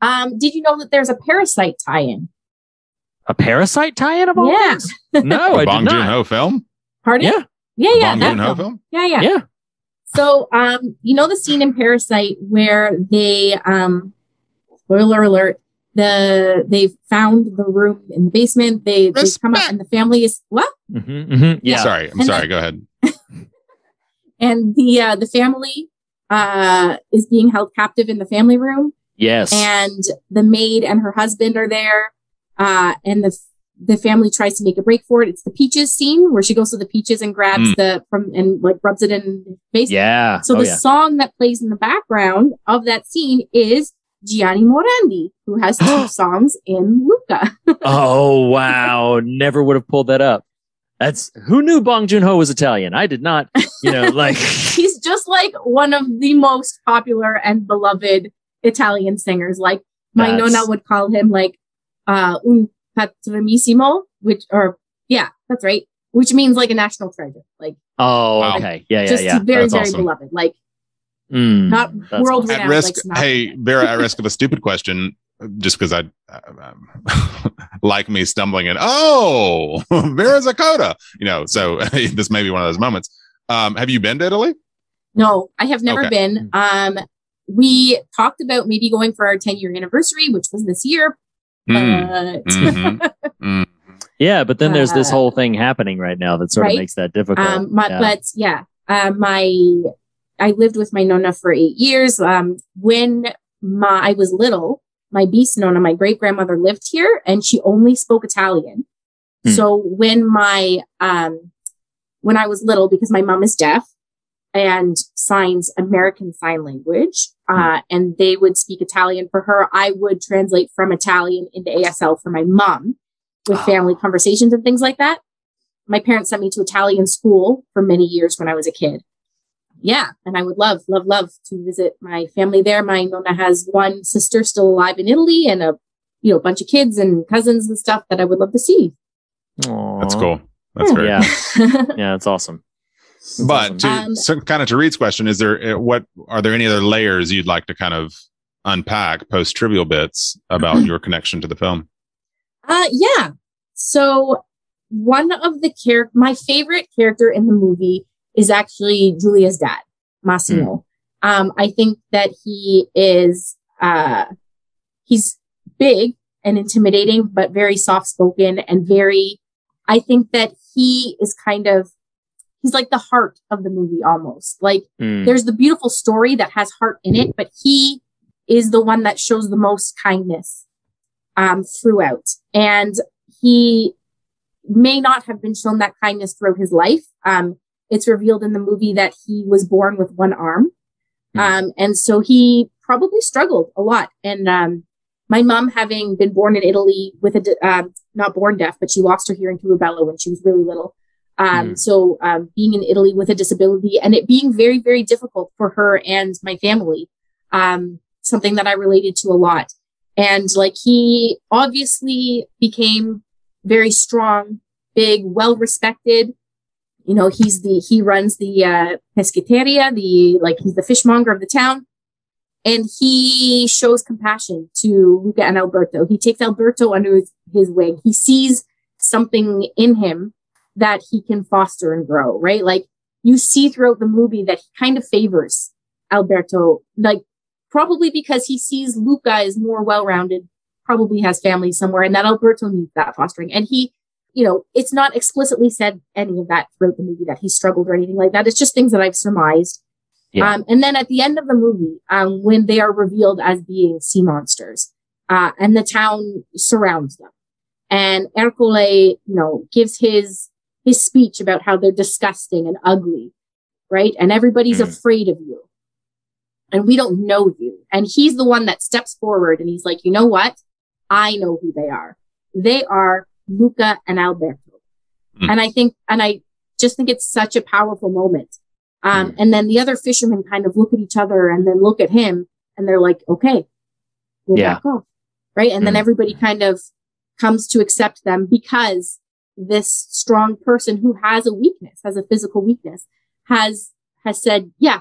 Um, did you know that there's a parasite tie-in? a parasite tie-in of all Yeah. things? [laughs] No, I a Bong did Joon not. Ho film? Pardon? Yeah. Yeah, yeah. Bong Joon Ho film. film? Yeah, yeah. Yeah. So, um, you know the scene in Parasite where they, um, spoiler alert, the they've found the room in the basement. They they come up and the family is what? Mm-hmm, mm-hmm. Yeah. Sorry, I'm And sorry. then- Go ahead. [laughs] And the uh, the family uh is being held captive in the family room. Yes. and the maid and her husband are there uh and the the family tries to make a break for it it's the peaches scene where she goes to the peaches and grabs Mm. the from and like rubs it in his face Yeah. so Oh, the yeah. song that plays in the background of that scene is Gianni Morandi who has two [gasps] songs in Luca [laughs] oh wow! Never would have pulled that up. That's who knew Bong Joon Ho was Italian. I did not. You know, [laughs] like he's just like one of the most popular and beloved Italian singers like my That's- nonna would call him like uh un patrimissimo which or yeah that's right which means like a national treasure like oh Wow. okay yeah yeah just yeah. very That's very awesome. beloved like Mm, not that's world. At risk, like, not- hey, Vera, at [laughs] risk of a stupid question, just because I uh, [laughs] like me stumbling in, oh, [laughs] Vera Zakota, you know, so this may be one of those moments. Um, have you been to Italy? no i have never Okay. been um we talked about maybe going for our 10 year anniversary, which was this year. Mm. But Mhm. Yeah, but then there's this Uh, whole thing happening right now that sort right? of makes that difficult. Um, my, Yeah. But yeah, uh, my I lived with my nonna for eight years. Um, when my I was little, my bis nonna, my great grandmother lived here, and she only spoke Italian. Hmm. So when my um, when I was little, because my mom is deaf and signs American Sign Language, uh, and they would speak Italian for her, I would translate from Italian into ASL for my mom with family conversations and things like that my parents sent me to Italian school for many years when I was a kid. Yeah, and I would love, love, love to visit my family there. My nonna has one sister still alive in Italy, and a you know bunch of kids and cousins and stuff that I would love to see. That's cool. That's great. yeah, cool. [laughs] yeah, it's awesome. But to Um, so kind of to Reed's question, is there uh, what are there any other layers you'd like to kind of unpack post trivial bits about [clears throat] your connection to the film? Uh, yeah. So one of the character, my favorite character in the movie is actually Julia's dad, Massimo. Um, I think that he is, uh, he's big and intimidating, but very soft spoken and very, I think that he is kind of, he's like the heart of the movie almost. Like Mm. there's the beautiful story that has heart in it, but he is the one that shows the most kindness um, throughout. And he may not have been shown that kindness throughout his life. Um, it's revealed in the movie that he was born with one arm. Um, and so he probably struggled a lot. And um, my mom, having been born in Italy with a, um, not born deaf, but she lost her hearing to rubella when she was really little. Um, So um, being in Italy with a disability and it being very, very difficult for her and my family, um, something that I related to a lot. And like he obviously became very strong, big, well respected. You know, he's the, he runs the, uh, pescateria, the, like he's the fishmonger of the town. And he shows compassion to Luca and Alberto. He takes Alberto under his, his wing. He sees something in him that he can foster and grow, right? Like you see throughout the movie that he kind of favors Alberto, like probably because he sees Luca is more well-rounded, probably has family somewhere, and that Alberto needs that fostering. And he, you know, it's not explicitly said any of that throughout the movie that he struggled or anything like that. It's just things that I've surmised. Yeah. Um, and then at the end of the movie, um, when they are revealed as being sea monsters, uh, and the town surrounds them, and Ercole, you know, gives his his speech about how they're disgusting and ugly, right? And everybody's Mm. afraid of you, and we don't know you. And he's the one that steps forward, and he's like, you know what? I know who they are. They are Luca and Alberto. Mm. And I think, and I just think it's such a powerful moment. Um, and then the other fishermen kind of look at each other and then look at him and they're like, okay, we'll Yeah. back off. Right. And then Mm. everybody kind of comes to accept them because this strong person who has a weakness, has a physical weakness, has, has said, yeah,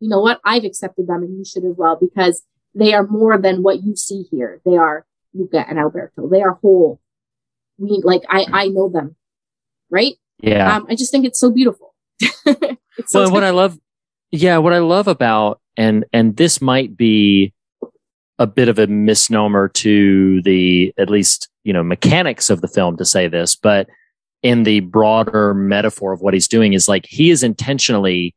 you know what? I've accepted them and you should as well because they are more than what you see here. They are Luca and Alberto. They are whole. We like, I, I know them. Right. Yeah. Um, I just think it's so beautiful. [laughs] it's so well, what I love, yeah, what I love about and and this might be a bit of a misnomer to the at least you know mechanics of the film to say this, but in the broader metaphor of what he's doing is like he is intentionally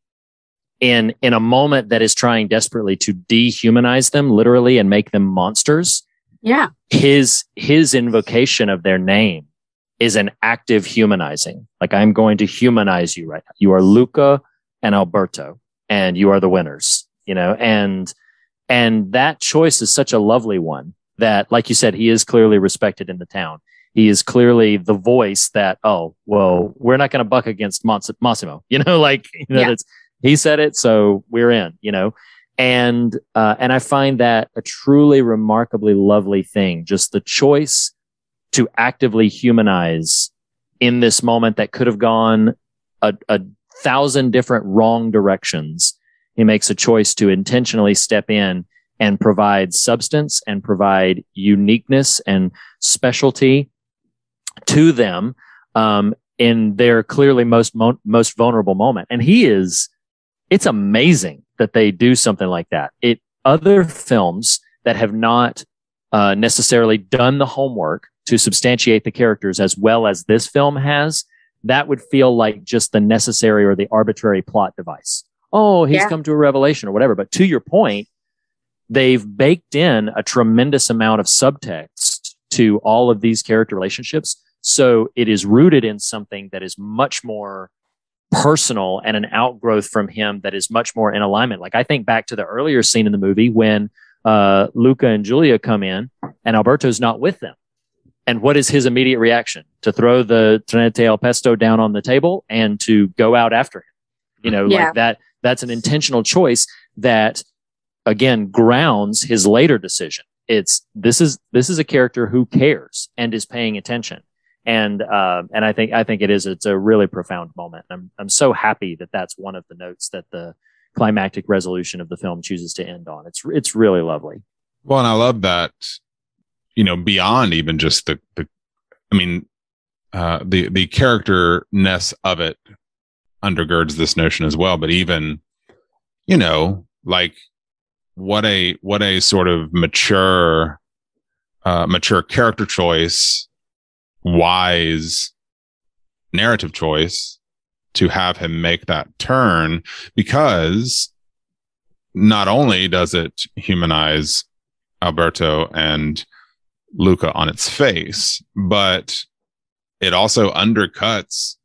in in a moment that is trying desperately to dehumanize them literally and make them monsters yeah. his his invocation of their name is an active humanizing. Like I'm going to humanize you right now. You are Luca and Alberto, and you are the winners. You know, and and that choice is such a lovely one that, like you said, he is clearly respected in the town. He is clearly the voice that, oh, well, we're not going to buck against Mons- Massimo. [laughs] You know, like you know, Yeah. that's he said it, so we're in. You know, and uh, and I find that a truly remarkably lovely thing. Just the choice to actively humanize in this moment that could have gone a, a thousand different wrong directions. He makes a choice to intentionally step in and provide substance and provide uniqueness and specialty to them um, in their clearly most mo- most vulnerable moment. And he is, it's amazing that they do something like that. It other films that have not uh, necessarily done the homework to substantiate the characters as well as this film has, that would feel like just the necessary or the arbitrary plot device. Oh, he's Yeah. come to a revelation or whatever. But to your point, they've baked in a tremendous amount of subtext to all of these character relationships. So it is rooted in something that is much more personal and an outgrowth from him that is much more in alignment. Like I think back to the earlier scene in the movie when uh, Luca and Julia come in and Alberto's not with them. And what is his immediate reaction? To throw the Trenette al Pesto down on the table and to go out after him. You know, Yeah. like that, that's an intentional choice that again grounds his later decision. It's this is this is a character who cares and is paying attention, and uh, and I think I think it is it's a really profound moment. I'm I'm so happy that that's one of the notes that the climactic resolution of the film chooses to end on. It's it's really lovely. Well, and I love that, you know, beyond even just the, the, I mean, uh, the, the characterness of it undergirds this notion as well. But even, you know, like what a, what a sort of mature, uh, mature character choice, wise narrative choice to have him make that turn because not only does it humanize Alberto and Luca on its face, but it also undercuts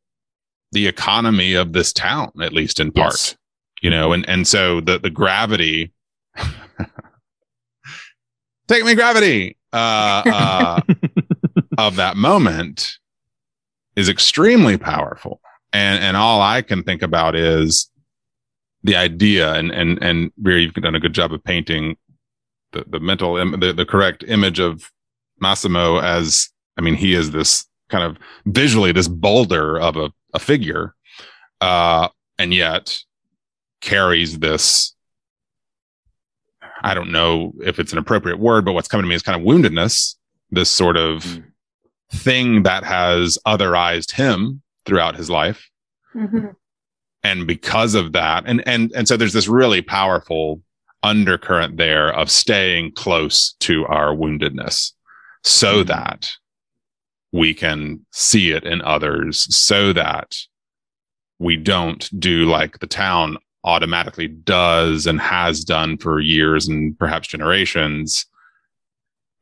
the economy of this town, at least in part. Yes. You know, and and so the the gravity [laughs] take me gravity uh, uh [laughs] of that moment is extremely powerful. And and all I can think about is the idea and and and Vera, you've done a good job of painting the the mental Im- the, the correct image of Massimo as I mean he is this kind of visually this boulder of a, a figure uh and yet carries this I don't know if it's an appropriate word but what's coming to me is kind of woundedness this sort of thing that has otherized him throughout his life. Mm-hmm. And because of that and and and so there's this really powerful undercurrent there of staying close to our woundedness so mm-hmm. that we can see it in others so that we don't do like the town automatically does and has done for years and perhaps generations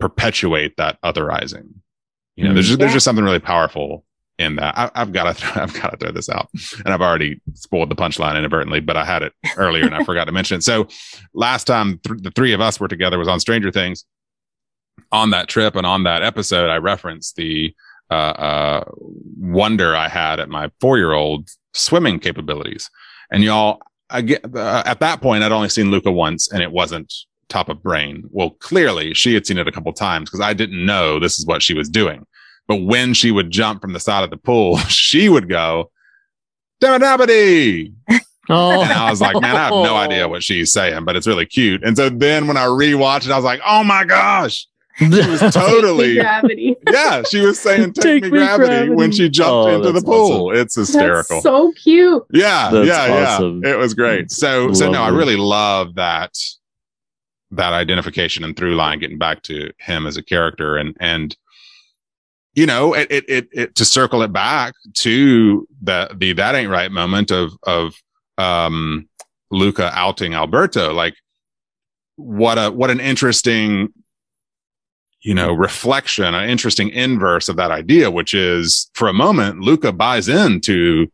perpetuate that otherizing you know there's just, there's just something really powerful in that. I, i've got to [laughs] i've got to throw this out and i've already spoiled the punchline inadvertently but i had it earlier and i [laughs] forgot to mention it. So last time th- the three of us were together was on stranger things. On that trip and on that episode i referenced the uh, uh, wonder i had at my four-year-old swimming capabilities. And y'all I get, uh, at that point i'd only seen luca once and it wasn't top of brain well clearly she had seen it a couple times because i didn't know this is what she was doing but when she would jump from the side of the pool [laughs] she would go Dabba-dabba-dee! [laughs] Oh, and I was like, man, I have no [laughs] idea what she's saying, but it's really cute. And so then when I rewatched it, I was like, oh my gosh, she was totally, gravity. yeah, she was saying take, Take me, me gravity, gravity. when she jumped Oh, into the that's pool. It's hysterical. That's so cute. yeah, That's yeah, awesome. yeah. It was great. So, so no, I really love that that identification and through line, getting back to him as a character, and and you know, it it it, it to circle it back to the the that ain't right moment of of um Luca outing Alberto, like what a what an interesting you know reflection an interesting inverse of that idea which is for a moment luca buys into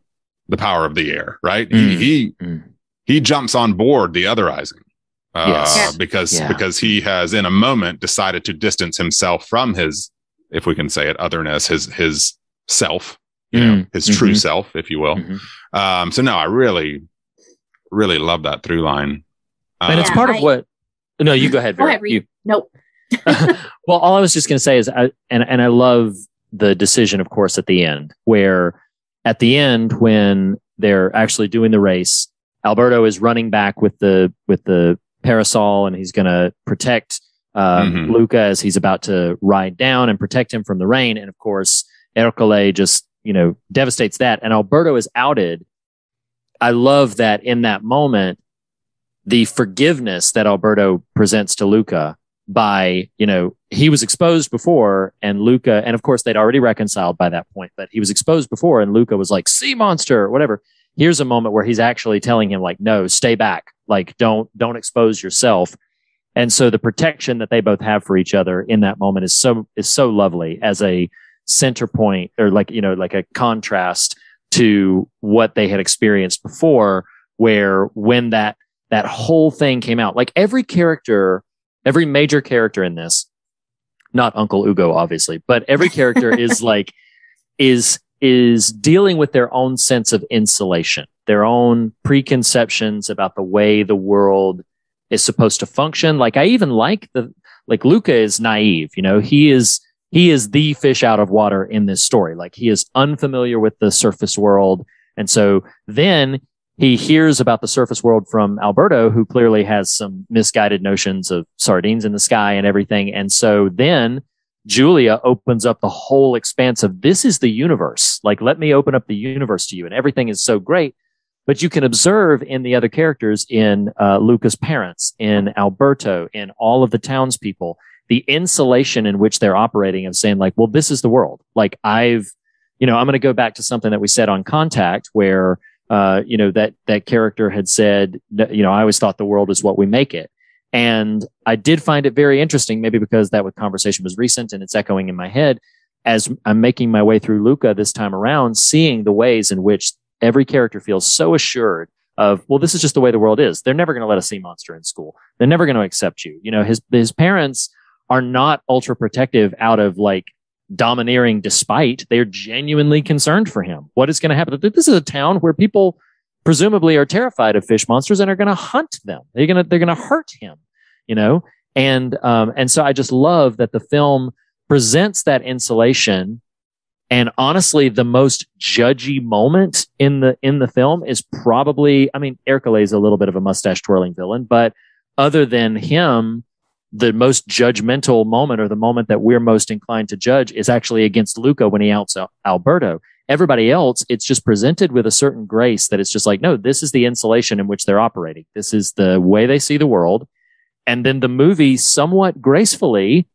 the power of the air right he Mm. he Mm. he jumps on board the otherizing uh, Yes. Because Yeah. because he has in a moment decided to distance himself from his if we can say it otherness his his self you know Mm. his true Mhm. self if you will Mhm. um so no i really really love that through line and it's Yeah, part of what no you go ahead Go ahead, You- Nope. [laughs] [laughs] well, all I was just going to say is, I, and and I love the decision, of course, at the end, where at the end when they're actually doing the race, Alberto is running back with the with the parasol, and he's going to protect um, Mhm. Luca as he's about to ride down and protect him from the rain, and of course, Ercole just you know devastates that, and Alberto is outed. I love that in that moment the forgiveness that Alberto presents to Luca by, you know, he was exposed before and Luca, and of course they'd already reconciled by that point, but he was exposed before and Luca was like, sea monster, or whatever. Here's a moment where he's actually telling him like, no, stay back. Like, don't, don't expose yourself. And so the protection that they both have for each other in that moment is so, is so lovely as a center point or like, you know, like a contrast to what they had experienced before, where when that, that whole thing came out, like every character, every major character in this, not Uncle Ugo, obviously, but every character is [laughs] like, is, is dealing with their own sense of insulation, their own preconceptions about the way the world is supposed to function. Like I even like the, like Luca is naive, you know, he is, he is the fish out of water in this story. Like he is unfamiliar with the surface world. And so then he hears about the surface world from Alberto, who clearly has some misguided notions of sardines in the sky and everything. And so then Julia opens up the whole expanse of this is the universe. Like, let me open up the universe to you. And everything is so great. But you can observe in the other characters, in uh, Luca's parents, in Alberto, in all of the townspeople, the insulation in which they're operating of saying like, well, this is the world. Like I've, you know, I'm going to go back to something that we said on contact where, uh, you know, that, that character had said, you know, I always thought the world is what we make it. And I did find it very interesting, maybe because that conversation was recent and it's echoing in my head as I'm making my way through Luca this time around, seeing the ways in which every character feels so assured of, well, this is just the way the world is. They're never going to let a sea monster in school. They're never going to accept you. You know, his, his parents are not ultra protective out of like domineering despite they're genuinely concerned for him. What is going to happen? This is a town where people presumably are terrified of fish monsters and are going to hunt them. They're going to, they're going to hurt him, you know? And, um, and so I just love that the film presents that insulation. And honestly, the most judgy moment in the, in the film is probably, I mean, Ercole is a little bit of a mustache twirling villain, but other than him, the most judgmental moment or the moment that we're most inclined to judge is actually against Luca when he outs Alberto. Everybody else, it's just presented with a certain grace that it's just like, no, this is the insulation in which they're operating. This is the way they see the world. And then the movie somewhat gracefully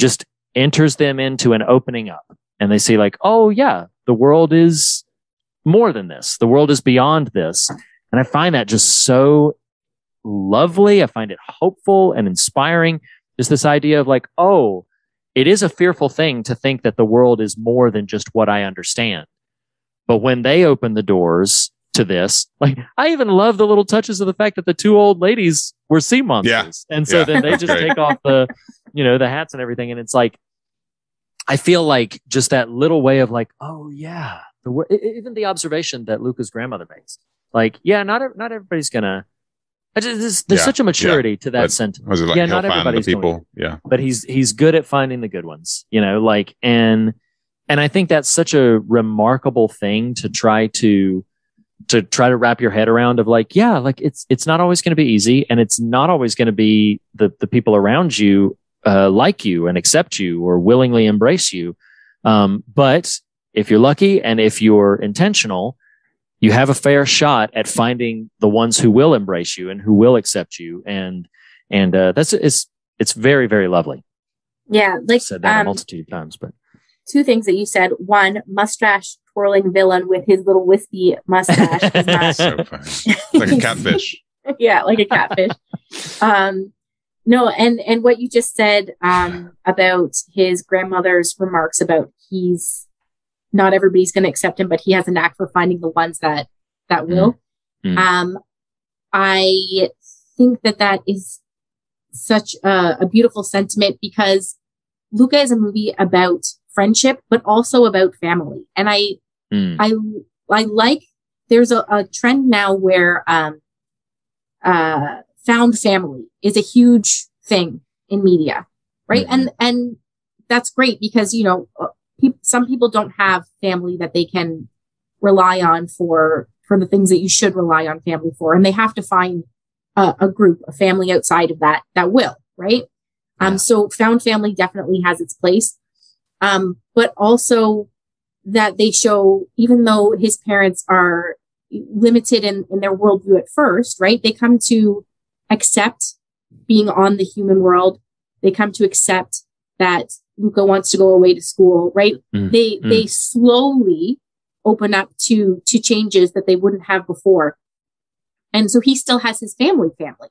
just enters them into an opening up and they see like, oh yeah, the world is more than this. The world is beyond this. And I find that just so lovely. I find it hopeful and inspiring. Just this idea of like, oh, it is a fearful thing to think that the world is more than just what I understand. But when they open the doors to this, like I even love the little touches of the fact that the two old ladies were sea monsters. Yeah. And so yeah. then they just take off the, you know, the hats and everything. And it's like, I feel like just that little way of like, oh yeah, the, even the observation that Luca's grandmother makes, like, yeah, not, not everybody's gonna, just, there's, there's yeah, such a maturity yeah. to that but sentence. Like yeah, not everybody's people. yeah, but he's he's good at finding the good ones. You know, like and and I think that's such a remarkable thing to try to to try to wrap your head around. Of like, yeah, like it's it's not always going to be easy, and it's not always going to be the the people around you uh, like you and accept you or willingly embrace you. Um, but if you're lucky and if you're intentional, you have a fair shot at finding the ones who will embrace you and who will accept you. And, and, uh, that's, it's, it's very, very lovely. Yeah. Like, I've said that um, a multitude of times, but two things that you said. One, mustache twirling villain with his little wispy mustache. Is not [laughs] so funny. Like a catfish. [laughs] yeah, like a catfish. um, no, and and what you just said um, about his grandmother's remarks about he's not everybody's going to accept him, but he has a knack for finding the ones that that will. Mm. Um, I think that that is such a, a, beautiful sentiment because Luca is a movie about friendship, but also about family. And I, mm. I, I like. There's a, a trend now where um, uh, found family is a huge thing in media, right? Mm-hmm. And and that's great because you know pe- some people don't have family that they can rely on for for the things that you should rely on family for, and they have to find a, a group, a family outside of that that will, right? Um, so found family definitely has its place, um, but also that they show, even though his parents are limited in, in their worldview at first, right? They come to accept being on the human world. They come to accept that Luca wants to go away to school, right? Mm, They mm. they slowly open up to to changes that they wouldn't have before. And so he still has his family family.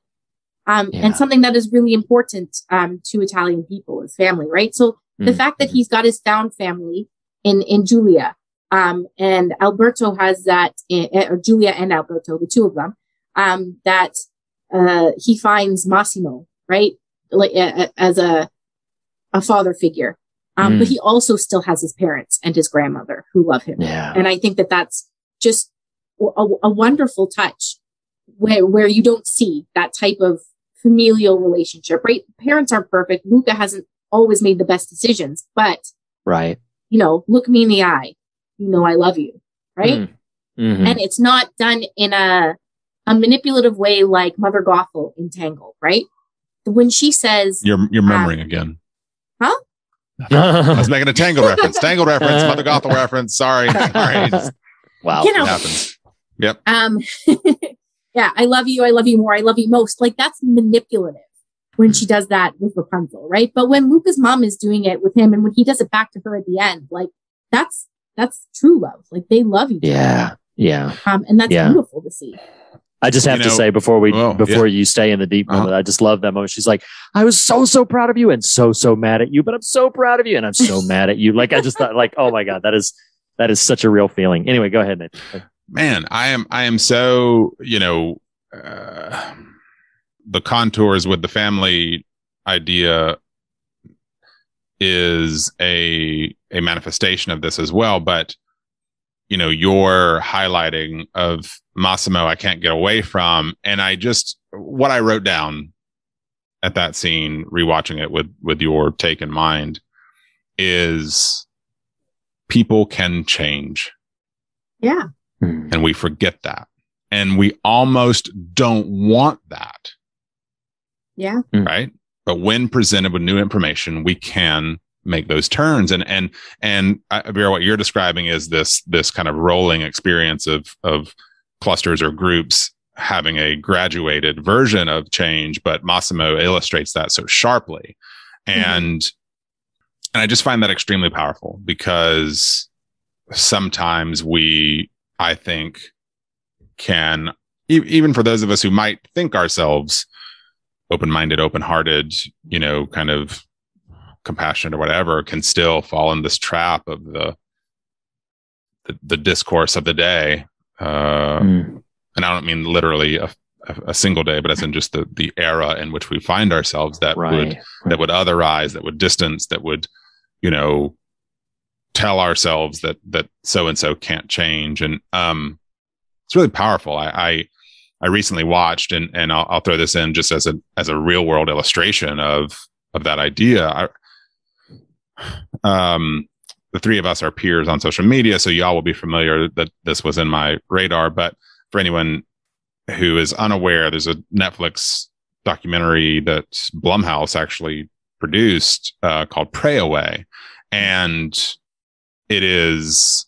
Um, Yeah. and something that is really important um, to Italian people is family, right? So the Mm, fact that he's got his found family in in Julia, um, and Alberto has that, in, or Julia and Alberto, the two of them, um, that uh, he finds Massimo, right, like uh, as a a father figure. Um, Mm. But he also still has his parents and his grandmother who love him. Yeah. And I think that that's just a, a wonderful touch where, where you don't see that type of familial relationship, right? Parents aren't perfect. Luca hasn't always made the best decisions, but Right. you know, look me in the eye. You know, I love you. Right. Mm. Mhm. And it's not done in a, a manipulative way like Mother Gothel in Tangle, right? When she says, You're you're murmuring again. huh? I was making a Tangle reference. Tangle reference, [laughs] Mother Gothel reference. Sorry. [laughs] Sorry. wow. You It know, happens. Yep. um, [laughs] yeah, I love you. I love you more. I love you most. Like that's manipulative when she does that with Rapunzel, right? But when Luca's mom is doing it with him and when he does it back to her at the end, like that's, that's true love. Like they love each Yeah. Yeah. other. Um, and that's Yeah. beautiful to see. I just have You to say before we Oh, before yeah. you stay in the deep Uh-huh. moment, I just love that moment. She's like, "I was so so proud of you and so so mad at you, but I'm so proud of you and I'm so [laughs] mad at you." Like I just thought, like, oh my god, that is that is such a real feeling. Anyway, go ahead, Nathan. man i am i am so you know uh, the contours with the family idea is a a manifestation of this as well but you know your highlighting of massimo i can't get away from. And i just what i wrote down at that scene rewatching it with with your take in mind is people can change. Yeah. Hmm. and we forget that. And we almost don't want that Yeah. right? But when presented with new information we can make those turns. And and and uh, Vera, what you're describing is this this kind of rolling experience of of clusters or groups having a graduated version of change but massimo illustrates that so sharply. And and i just find that extremely powerful because sometimes we i think can e- even for those of us who might think ourselves open-minded open-hearted you know kind of compassionate or whatever can still fall in this trap of the the, the discourse of the day. Uh Mm. and i don't mean literally a, a, a single day but as in just the the era in which we find ourselves that would that would otherize that would distance that would you know tell ourselves that that so and so can't change. And um it's really powerful. I i, I recently watched and and I'll, I'll throw this in just as a as a real world illustration of of that idea. I, um the three of us are peers on social media so y'all will be familiar that this was in my radar. But for anyone who is unaware there's a netflix documentary that blumhouse actually produced uh, called pray away. And it is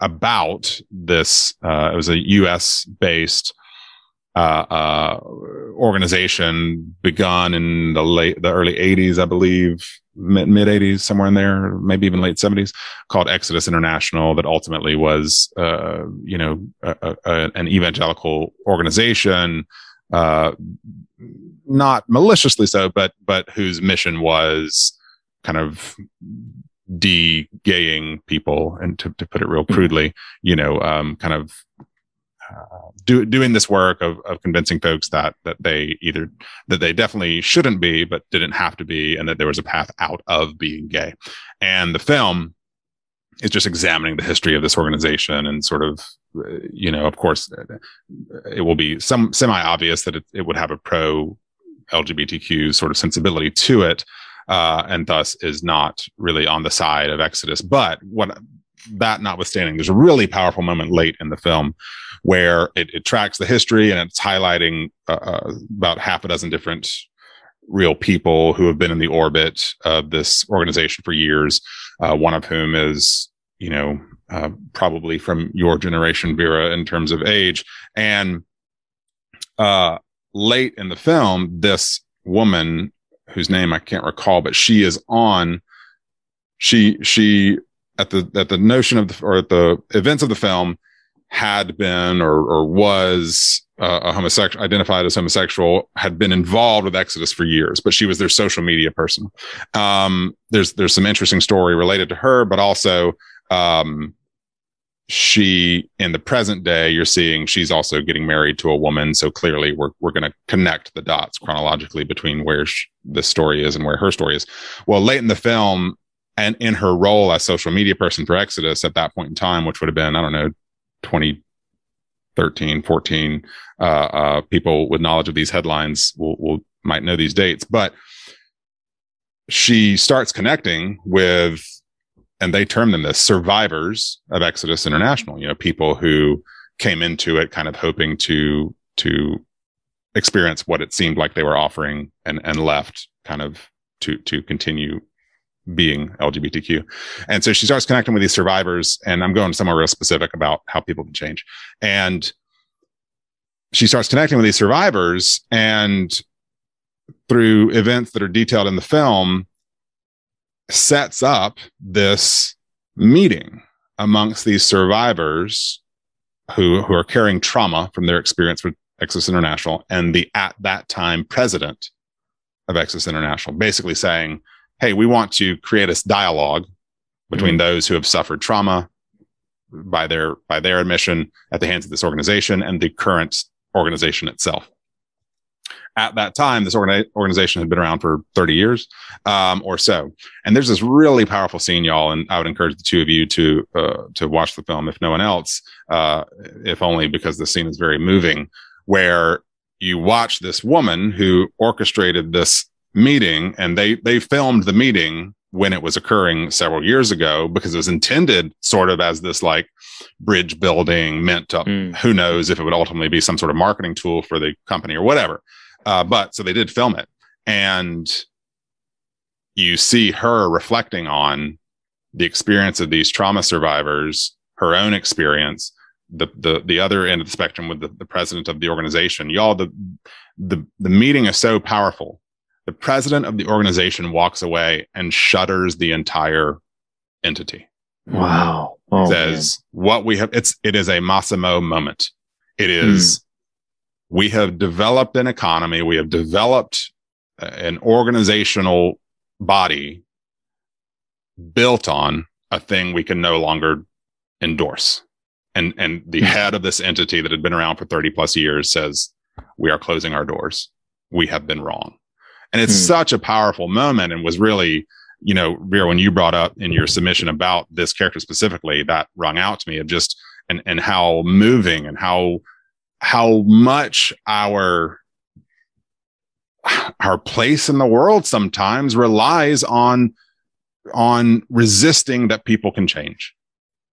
about this uh, it was a us based uh, uh, organization begun in the late the early 80s i believe mid, mid 80s somewhere in there maybe even late 70s called exodus international that ultimately was uh, you know a, a, a- an evangelical organization uh, not maliciously so but but whose mission was kind of de-gaying people and to, to put it real crudely you know um, kind of uh, do, doing this work of, of convincing folks that that they either that they definitely shouldn't be but didn't have to be and that there was a path out of being gay. And the film is just examining the history of this organization and sort of uh, you know of course uh, it will be some semi obvious that it, it would have a pro lgbtq sort of sensibility to it uh, and thus is not really on the side of exodus. But what that notwithstanding there's a really powerful moment late in the film where it, it tracks the history and it's highlighting uh, uh, about half a dozen different real people who have been in the orbit of this organization for years. Uh, one of whom is, you know, uh, probably from your generation, Vera, in terms of age. And uh, late in the film, this woman whose name I can't recall, but she is on. She she at the at the notion of the or at the events of the film had been or or was uh, a homosexual identified as homosexual had been involved with Exodus for years, but she was their social media person. Um, there's there's some interesting story related to her, but also um, she in the present day you're seeing she's also getting married to a woman so clearly we're we're going to connect the dots chronologically between where sh- this story is and where her story is well late in the film and in her role as social media person for exodus at that point in time which would have been i don't know 2013 14 uh, uh, people with knowledge of these headlines will, will might know these dates. But she starts connecting with and they term them the survivors of Exodus International, you know, people who came into it kind of hoping to to experience what it seemed like they were offering and and left kind of to to continue being LGBTQ. And so she starts connecting with these survivors and I'm going somewhere real specific about how people can change. And she starts connecting with these survivors and through events that are detailed in the film sets up this meeting amongst these survivors who who are carrying trauma from their experience with Exodus International and the at that time president of Exodus International, basically saying, "Hey, we want to create a dialogue between mm-hmm. those who have suffered trauma by their by their admission at the hands of this organization and the current organization itself." at that time, this organi- organization had been around for 30 years um, or so. And there's this really powerful scene, y'all, and I would encourage the two of you to uh, to watch the film, if no one else, uh, if only because the scene is very moving, where you watch this woman who orchestrated this meeting, and they they filmed the meeting when it was occurring several years ago because it was intended sort of as this like bridge building meant to mm. who knows if it would ultimately be some sort of marketing tool for the company or whatever uh, but so they did film it, and you see her reflecting on the experience of these trauma survivors, her own experience, the the the other end of the spectrum with the, the president of the organization. Y'all, the the the meeting is so powerful. The president of the organization walks away and shutters the entire entity. Wow. Oh, says man. what we have it's it is a Massimo moment. It is mm we have developed an economy, we have developed an organizational body built on a thing we can no longer endorse. And, and the hmm. head of this entity that had been around for 30 plus years says, we are closing our doors. We have been wrong. And it's hmm. such a powerful moment and was really, you know, Vera, when you brought up in your submission about this character specifically, that rung out to me of just, and, and how moving and how how much our our place in the world sometimes relies on on resisting that people can change.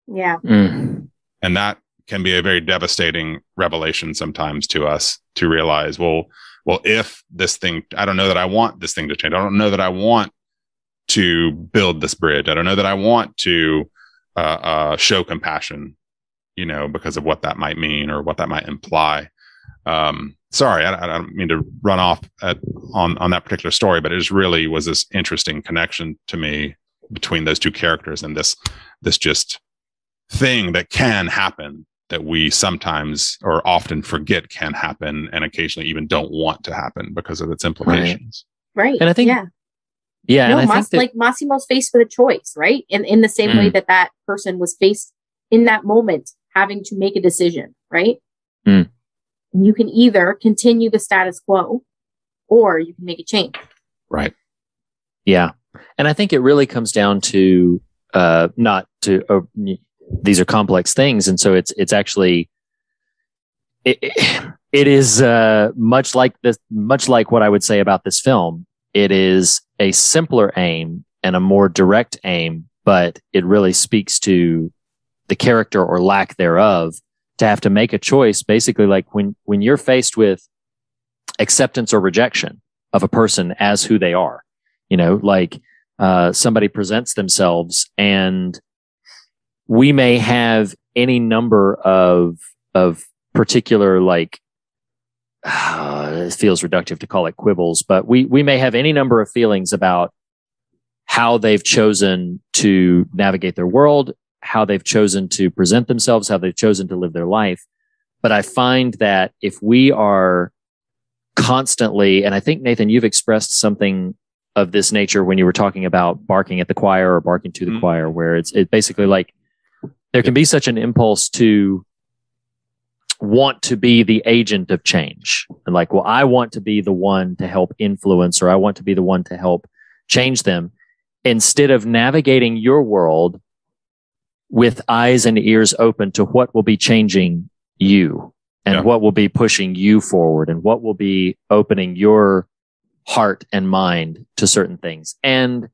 Yeah. Mm. And that can be a very devastating revelation sometimes to us to realize, well, well, if this thing, I don't know that I want this thing to change. I don't know that I want to build this bridge. I don't know that I want to uh, uh, show compassion you know, because of what that might mean or what that might imply. Um, sorry, I, I, don't mean to run off at, on on that particular story, but it just really was this interesting connection to me between those two characters and this this just thing that can happen that we sometimes or often forget can happen and occasionally even don't want to happen because of its implications. Right. right. And I think yeah. Yeah, no, and I Mas- think that, like Massimo's faced with a choice, right? In in the same mm. way that that person was faced in that moment having to make a decision, right? Mm. And you can either continue the status quo or you can make a change. Right. Yeah. And I think it really comes down to uh, not to uh, these are complex things, and so it's it's actually it, [sighs] it is uh, much like this, much like what I would say about this film. It is a simpler aim and a more direct aim, but it really speaks to the character or lack thereof to have to make a choice basically like when when you're faced with acceptance or rejection of a person as who they are you know like uh, somebody presents themselves and we may have any number of of particular like uh, it feels reductive to call it quibbles, but we we may have any number of feelings about how they've chosen to navigate their world, how they've chosen to present themselves, how they've chosen to live their life. But I find that if we are constantly, and I think Nathan, you've expressed something of this nature when you were talking about barking at the choir or barking to the mm-hmm. choir, where it's it basically like there can be such an impulse to want to be the agent of change. And like well i want to be the one to help influence or i want to be the one to help change them. Instead of navigating your world with eyes and ears open to what will be changing you and what will be pushing you forward and what will be opening your heart and mind to certain things. And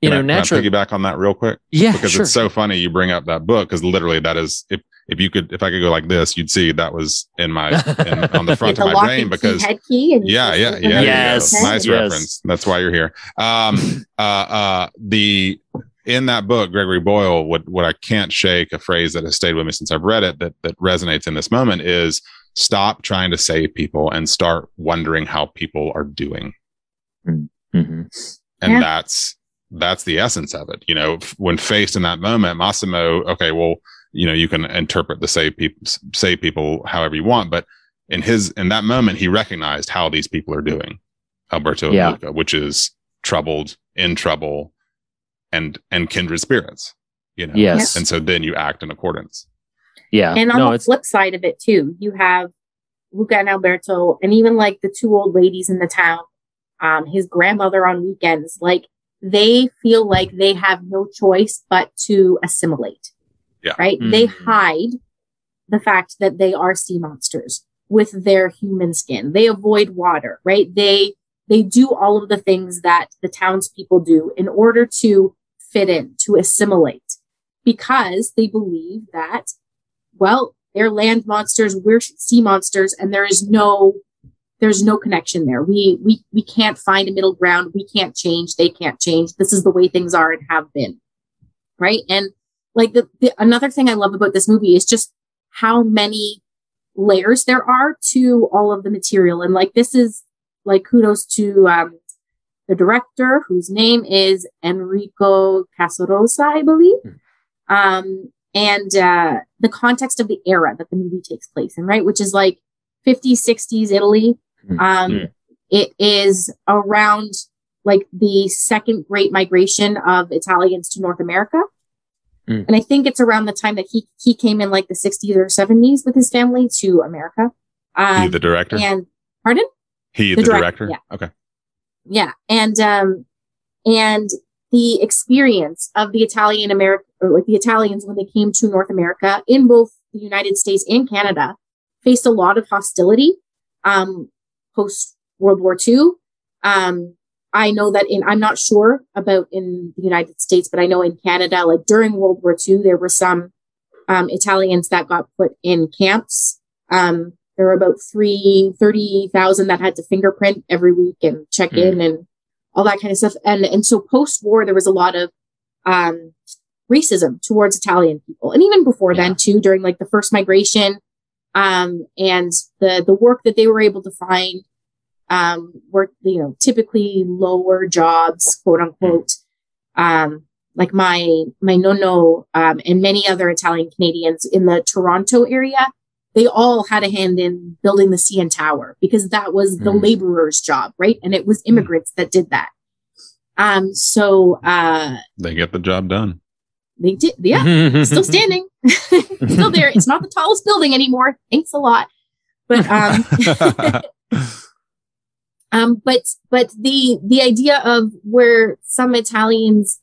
you Can know I- can I naturally piggyback on that real quick. Yeah, because sure. it's so funny you bring up that book because literally that is if if you could if I could go like this, you'd see that was in my in, on the [laughs] front With of my brain and key, because head key and yeah, yeah, just- yeah. there you go. Yes, Nice yes. reference. That's why you're here. Um, uh, uh, the in that book, Gregory Boyle, what what I can't shake a phrase that has stayed with me since I've read it that that resonates in this moment is stop trying to save people and start wondering how people are doing. Mm-hmm. And Yeah. that's that's the essence of it. You know, f- when faced in that moment, Massimo, okay, well, you know, you can interpret the save people save people however you want, but in his in that moment, he recognized how these people are doing, Alberto Yeah. Luca, which is troubled, in trouble, and and kindred spirits. You know, Yes. and so then you act in accordance. yeah And on no the it's flip side of it too, you have Luca and Alberto, and even like the two old ladies in the town, um, his grandmother on weekends, like they feel like they have no choice but to assimilate. Yeah. Right? They Mhm. hide the fact that they are sea monsters with their human skin. They avoid water, right? They they do all of the things that the townspeople do in order to fit in, to assimilate, because they believe that well, they're land monsters, we're sea monsters, and there is no there's no connection there. We we we can't find a middle ground. We can't change. They can't change. This is the way things are and have been. Right. And like the, the another thing I love about this movie is just how many layers there are to all of the material. And like this is like kudos to um the director whose name is Enrico Casarosa, I believe. Um and uh the context of the era that the movie takes place in, right? Which is like 50s, 60s Italy. Um, Mm. it is around like the second great migration of Italians to North America. Mm. And I think it's around the time that he, he came in like the 60s or 70s with his family to America. he, Um, the director. and pardon? he, the the, director, director. Okay. Yeah. And, um, and the experience of the Italian America or like the Italians when they came to North America in both the United States and Canada faced a lot of hostility, um, post World War II. Um, I know that in, I'm not sure about in the United States, but I know in Canada, like during World War II, there were some, um, Italians that got put in camps. Um, there were about three, 30,000 that had to fingerprint every week and check in and all that kind of stuff. And, and so post war, there was a lot of, um, racism towards Italian people. And even before then too, during like the first migration, um, and the, the work that they were able to find, um, were, you know, typically lower jobs, quote unquote. Um, like my, my nonno, um, and many other Italian Canadians in the Toronto area, they all had a hand in building the CN Tower because that was the Mm. laborer's job, right? And it was immigrants that did that. Um, so, uh, They get the job done. they did, yeah, [laughs] still standing, [laughs] still there. It's not the tallest building anymore. Thanks a lot. But, um, [laughs] um, but, but the, the idea of where some Italians,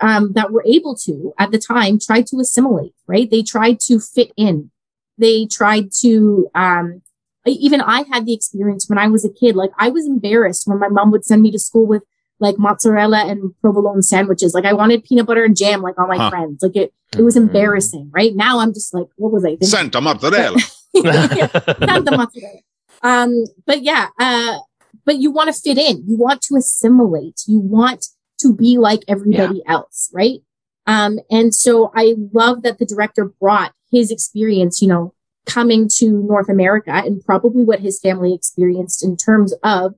um, that were able to at the time tried to assimilate, right? They tried to fit in. They tried to, um, even I had the experience when I was a kid. Like I was embarrassed when my mom would send me to school with like mozzarella and provolone sandwiches. Like I wanted peanut butter and jam, like all my Huh. friends. Like it, it was embarrassing. Right now, I'm just like, what was I thinking? Santa mozzarella. [laughs] [laughs] Santa mozzarella. Um, but yeah, uh, but you want to fit in. You want to assimilate. You want to be like everybody else, right? Um, and so I love that the director brought his experience, you know, coming to North America and probably what his family experienced in terms of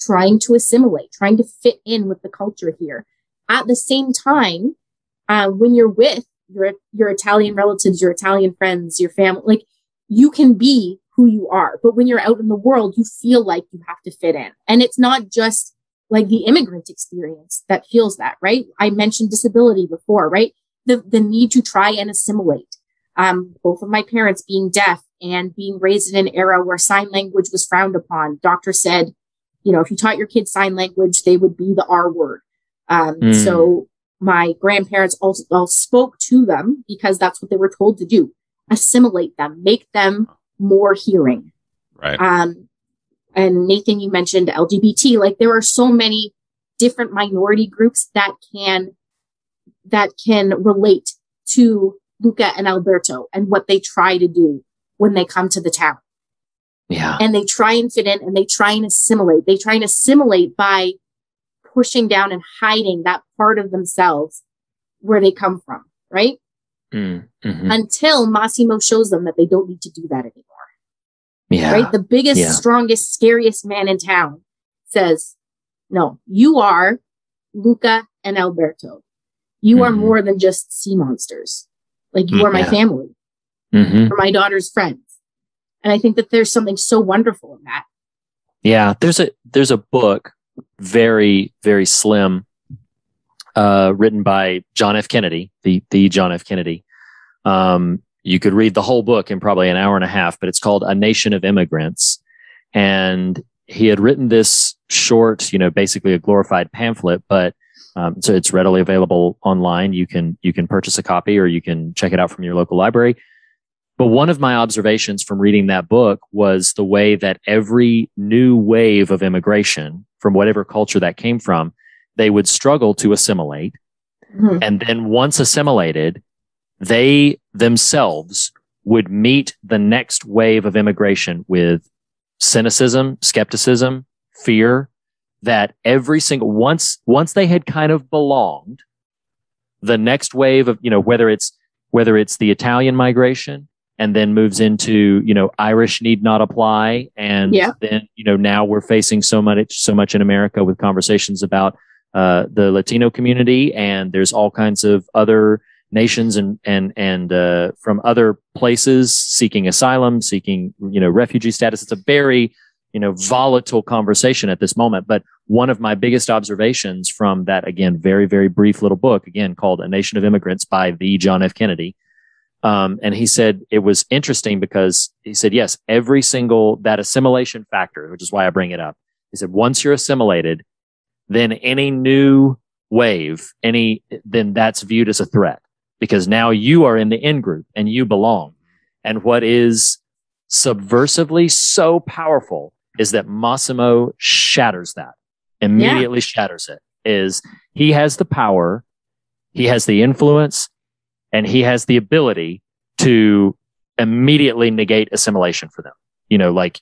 trying to assimilate, trying to fit in with the culture here. At the same time, uh, when you're with your your Italian relatives, your Italian friends, your family, like you can be who you are. But when you're out in the world, you feel like you have to fit in. And it's not just like the immigrant experience that feels that, right? I mentioned disability before, right? The, the need to try and assimilate. Um, both of my parents being deaf and being raised in an era where sign language was frowned upon. Doctor said, you know, if you taught your kids sign language, they would be the R word. Um, Mm. so my grandparents also, all spoke to them because that's what they were told to do. Assimilate them, make them more hearing. Right. Um, and Nathan, you mentioned LGBT. Like there are so many different minority groups that can that can relate to Luca and Alberto and what they try to do when they come to the town. Yeah. And they try and fit in and they try and assimilate. They try and assimilate by pushing down and hiding that part of themselves where they come from, right? Mm, mhm. Until Massimo shows them that they don't need to do that anymore. Yeah. Right? The biggest, Yeah. strongest, scariest man in town says, no, you are Luca and Alberto. You are Mhm. more than just sea monsters. Like you Mm, are my family Mhm. or my daughter's friends. And I think that there's something so wonderful in that. Yeah, there's a there's a book, very very slim, uh, written by John F. Kennedy, the the John F. Kennedy. Um, you could read the whole book in probably an hour and a half, but it's called A Nation of Immigrants, and he had written this short, you know, basically a glorified pamphlet, but um, so it's readily available online. You can you can purchase a copy or you can check it out from your local library. But one of my observations from reading that book was the way that every new wave of immigration from whatever culture that came from, they would struggle to assimilate. Mhm. And then once assimilated, they themselves would meet the next wave of immigration with cynicism, skepticism, fear that every single once once they had kind of belonged the next wave of you know whether it's whether it's the Italian migration and then moves into you know Irish need not apply and Yeah. then you know now we're facing so much so much in America with conversations about uh, the Latino community and there's all kinds of other nations and and and uh, from other places seeking asylum seeking you know refugee status. It's a very you know volatile conversation at this moment but one of my biggest observations from that again very very brief little book again called a nation of immigrants by the john f. Kennedy um, and he said it was interesting because he said yes every single that assimilation factor which is why i bring it up he said once you're assimilated then any new wave any then that's viewed as a threat because now you are in the in group and you belong and what is subversively so powerful is that Massimo shatters that, immediately shatters it. Is he has the power, he has the influence, and he has the ability to immediately negate assimilation for them. You know, like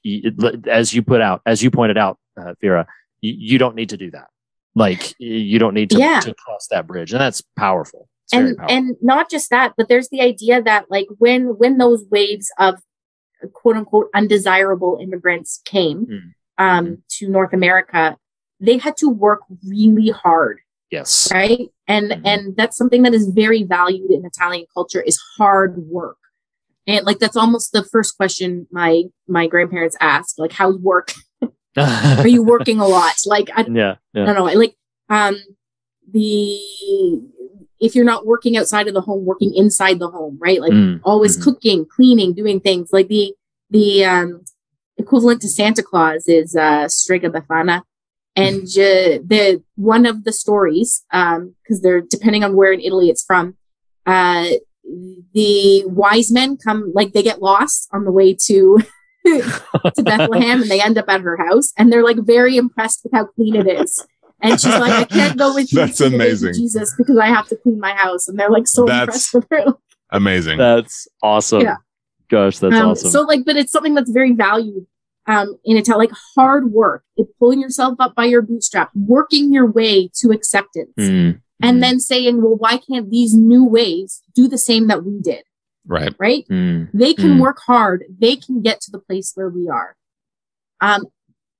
as you put out, as you pointed out, uh, Vera, you, you don't need to do that. Like you don't need to, Yeah. to cross that bridge, and that's powerful. It's and powerful. and not just that but there's the idea that like when when those waves of quote unquote undesirable immigrants came Mm. um to north america they had to work really hard yes, right and and that's something that is very valued in italian culture is hard work and like that's almost the first question my my grandparents asked like how's work are you working a lot like i, yeah, yeah. I don't know. Like, um, the if you're not working outside of the home, working inside the home, right? Like Mm, always mhm. cooking, cleaning, doing things. Like the the um equivalent to Santa Claus is uh Strega Befana. And uh, the one of the stories, um, because they're depending on where in Italy it's from, uh, the wise men come like they get lost on the way to [laughs] to Bethlehem and they end up at her house and they're like very impressed with how clean it is. And she's like, I can't go with you That's to amazing. Jesus because I have to clean my house. And they're like so That's impressed with her. Amazing. That's awesome. Yeah. Gosh, that's Um, awesome. So like, but it's something that's very valued um, in Italian, like hard work, It's pulling yourself up by your bootstrap, working your way to acceptance, Mm, and then saying, well, why can't these new ways do the same that we did? Right. right? Mm. They can Mm. work hard. They can get to the place where we are. Um,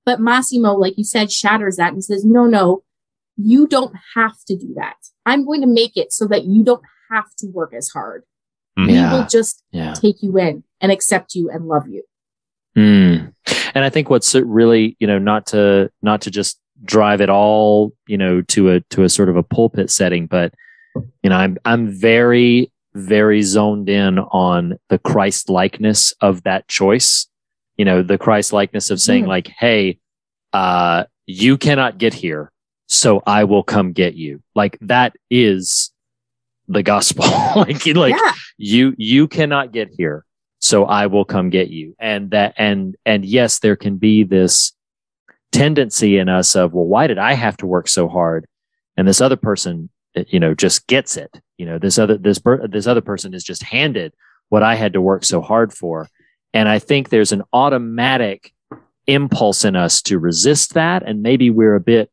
but Massimo, like you said, shatters that and says, no, no, you don't have to do that. I'm going to make it so that you don't have to work as hard. Mhm. We Yeah. will just Yeah. take you in and accept you and love you. Mm. And I think what's really, you know, not to not to just drive it all, you know, to a to a sort of a pulpit setting, but you know, I'm I'm very very zoned in on the Christ likeness of that choice. You know, the Christ likeness of saying Mm. like, "Hey, uh, you cannot get here, so I will come get you." Like that is the gospel. [laughs] like, like yeah. you you cannot get here so i will come get you and that and and yes there can be this tendency in us of well why did i have to work so hard and this other person uh, you know just gets it you know this other this this other person is just handed what i had to work so hard for and i think there's an automatic impulse in us to resist that and maybe we're a bit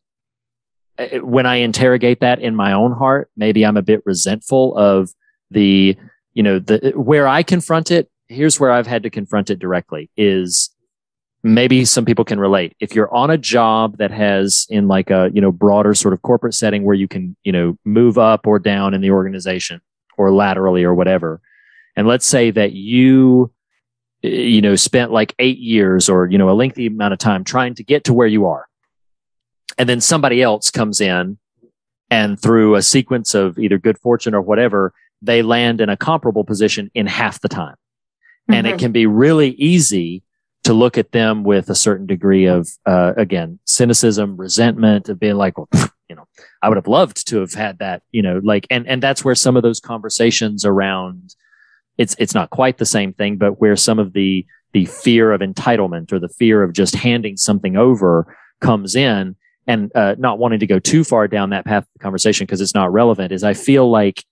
uh, when I interrogate that in my own heart, maybe I'm a bit resentful of the, you know, the where I confront it. Here's where I've had to confront it directly is maybe some people can relate. If you're on a job that has in like a, you know, broader sort of corporate setting where you can, you know, move up or down in the organization or laterally or whatever. And let's say that you, eh, you know, spent like eight years or, you know, a lengthy amount of time trying to get to where you are and then somebody else comes in and through a sequence of either good fortune or whatever they land in a comparable position in half the time and it Mhm. can be really easy to look at them with a certain degree of uh, again cynicism resentment of being like well [laughs] you know i would have loved to have had that you know like and and that's where some of those conversations around it's it's not quite the same thing but where some of the the fear of entitlement or the fear of just handing something over comes in and uh, not wanting to go too far down that path of the conversation because it's not relevant is I feel like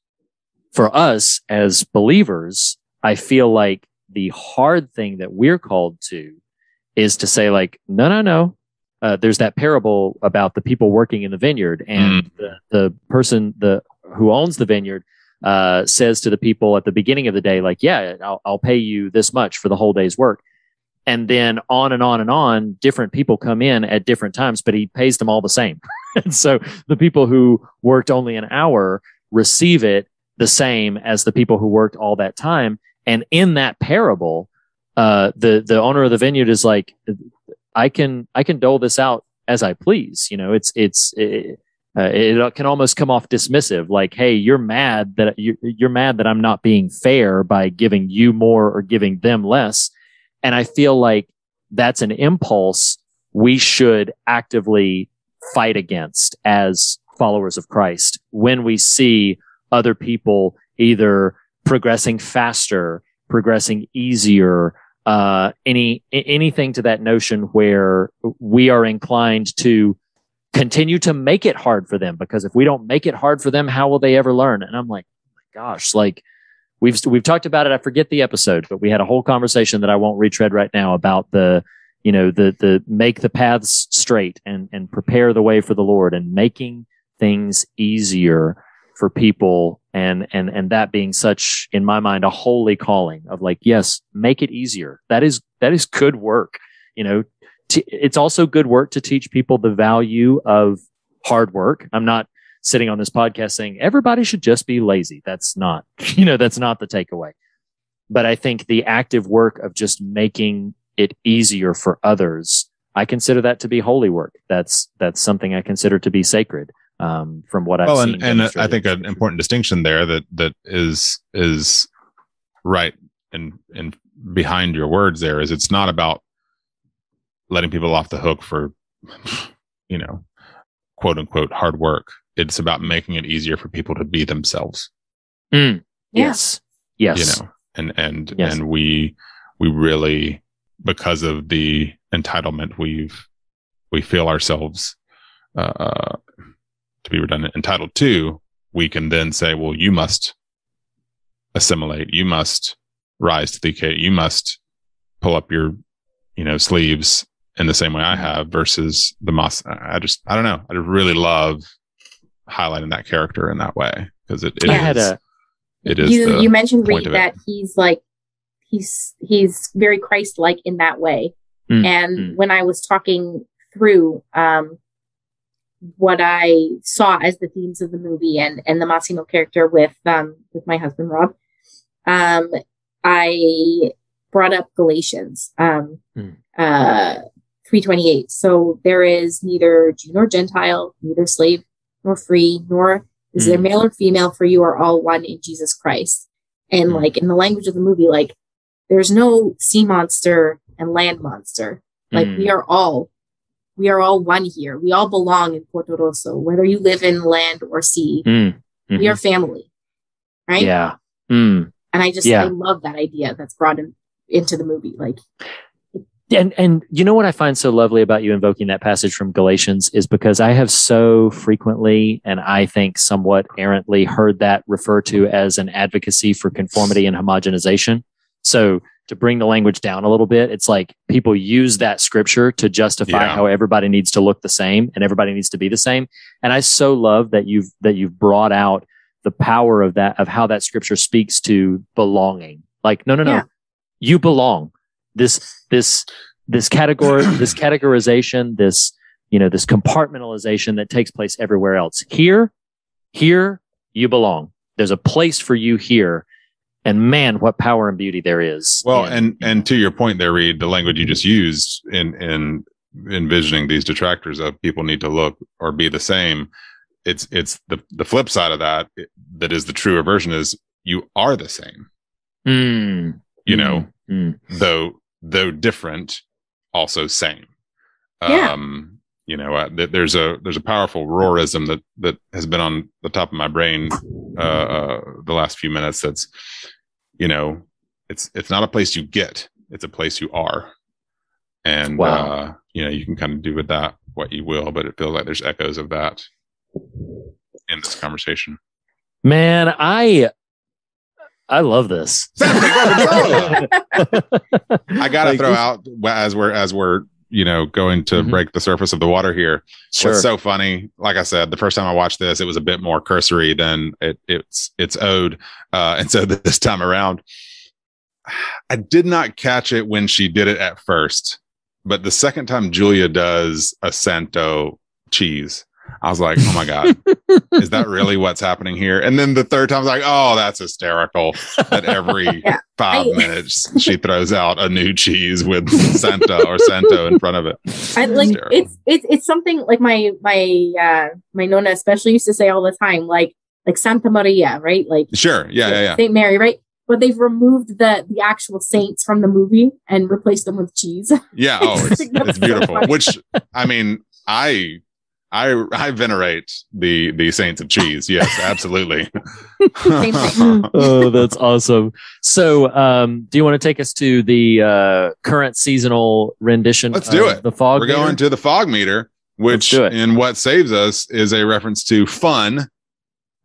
for us as believers, I feel like the hard thing that we're called to is to say like, no, no, no. Uh, there's that parable about the people working in the vineyard and the, the person, the who owns the vineyard, uh, says to the people at the beginning of the day, like, yeah, I'll, I'll pay you this much for the whole day's work. And then on and on and on different people come in at different times but he pays them all the same. [laughs] And so the people who worked only an hour receive it the same as the people who worked all that time and in that parable uh, the the owner of the vineyard is like i can i can dole this out as i please. You know it's it's it, uh, it can almost come off dismissive. Like hey you're mad that you're, you're mad that i'm not being fair by giving you more or giving them less. And I feel like that's an impulse we should actively fight against as followers of Christ when we see other people either progressing faster, progressing easier, uh, any anything to that notion where we are inclined to continue to make it hard for them because if we don't make it hard for them, how will they ever learn? And I'm like, oh my gosh, like we've we've talked about it. I forget the episode, but we had a whole conversation that I won't retread right now about the you know the the make the paths straight and and prepare the way for the Lord and making things easier for people and and and that being such in my mind a holy calling of like yes make it easier that is that is good work you know t- it's also good work to teach people the value of hard work i'm not sitting on this podcast saying everybody should just be lazy. That's not, [laughs] you know, that's not the takeaway. But I think the active work of just making it easier for others, I consider that to be holy work. That's that's something I consider to be sacred. Um, from what I've well, seen, and, and I think an important distinction there that that is is right and and behind your words there is it's not about letting people off the hook for you know quote unquote hard work. It's about making it easier for people to be themselves. Mm, yes, yes, you know and and Yes. and we we really because of the entitlement we've we feel ourselves uh to be redundant entitled to we can then say well you must assimilate you must rise to the occasion you must pull up your you know sleeves in the same way i have versus the moss i I just i don't know i just really love highlighting that character in that way because it, it I had is- a it is. you the you mentioned point Reed of it. that he's like he's he's very Christ like in that way. Mm, And when I was talking through um what I saw as the themes of the movie and and the Massimo character with um with my husband Rob, um I brought up Galatians um uh 328. So there is neither Jew nor Gentile, neither slave nor free, nor is there Mm. male or female, for you are all one in Jesus Christ. And like in the language of the movie, like there's no sea monster and land monster. Like Mm. we are all, we are all one here. We all belong in Portorosso, whether you live in land or sea. Mm, We mhm. are family, right? Yeah. Mm. And I just Yeah. I love that idea that's brought in, into the movie. Like And and you know what I find so lovely about you invoking that passage from Galatians is because I have so frequently and I think somewhat errantly heard that referred to as an advocacy for conformity and homogenization. So to bring the language down a little bit, it's like people use that scripture to justify Yeah. how everybody needs to look the same and everybody needs to be the same. And I so love that you've that you've brought out the power of that of how that scripture speaks to belonging. Like, no, no, no. Yeah. You belong. This this this category [clears throat] this categorization, this you know, this compartmentalization that takes place everywhere else. Here, here you belong. There's a place for you here. And man, what power and beauty there is. Well, and and to your point there, Reed, the language you just used in in envisioning these detractors of people need to look or be the same. It's it's the the flip side of that that is the truer version is you are the same. Mm. You know, Mm. though though different, also same. Yeah. Um, you know, uh, th- there's a there's a powerful Rohrism that that has been on the top of my brain uh, uh, the last few minutes. That's, you know, it's it's not a place you get; it's a place you are. And Wow. uh, you know, you can kind of do with that what you will, but it feels like there's echoes of that in this conversation. Man, I I love this. [laughs] I gotta [laughs] Like, throw out as we're as we're you know going to break the surface of the water here. Sure. What's so funny? Like I said, the first time I watched this, it was a bit more cursory than it, it's it's owed, uh, [laughs] and so this time around, I did not catch it when she did it at first, but the second time Julia does a Santo cheese. I was like, oh my God, is that really what's happening here? And then the third time I was like, oh, that's hysterical. That every [laughs] five I- minutes she throws out a new cheese with Santa or Santo in front of it. I like Hysterical. it's it's it's something like my my uh my nonna especially used to say all the time, like like Santa Maria, right? Like Sure. Yeah, yeah, yeah. Saint Mary, right? But they've removed the the actual saints from the movie and replaced them with cheese. Yeah. Oh, it's, [laughs] it's beautiful. Which I mean, I I I venerate the the saints of cheese. Yes, [laughs] absolutely. [laughs] oh, that's awesome. So, um, do you want to take us to the uh, current seasonal rendition? Let's do of it. The fog. We're going to the fog meter, which do in what saves us is a reference to fun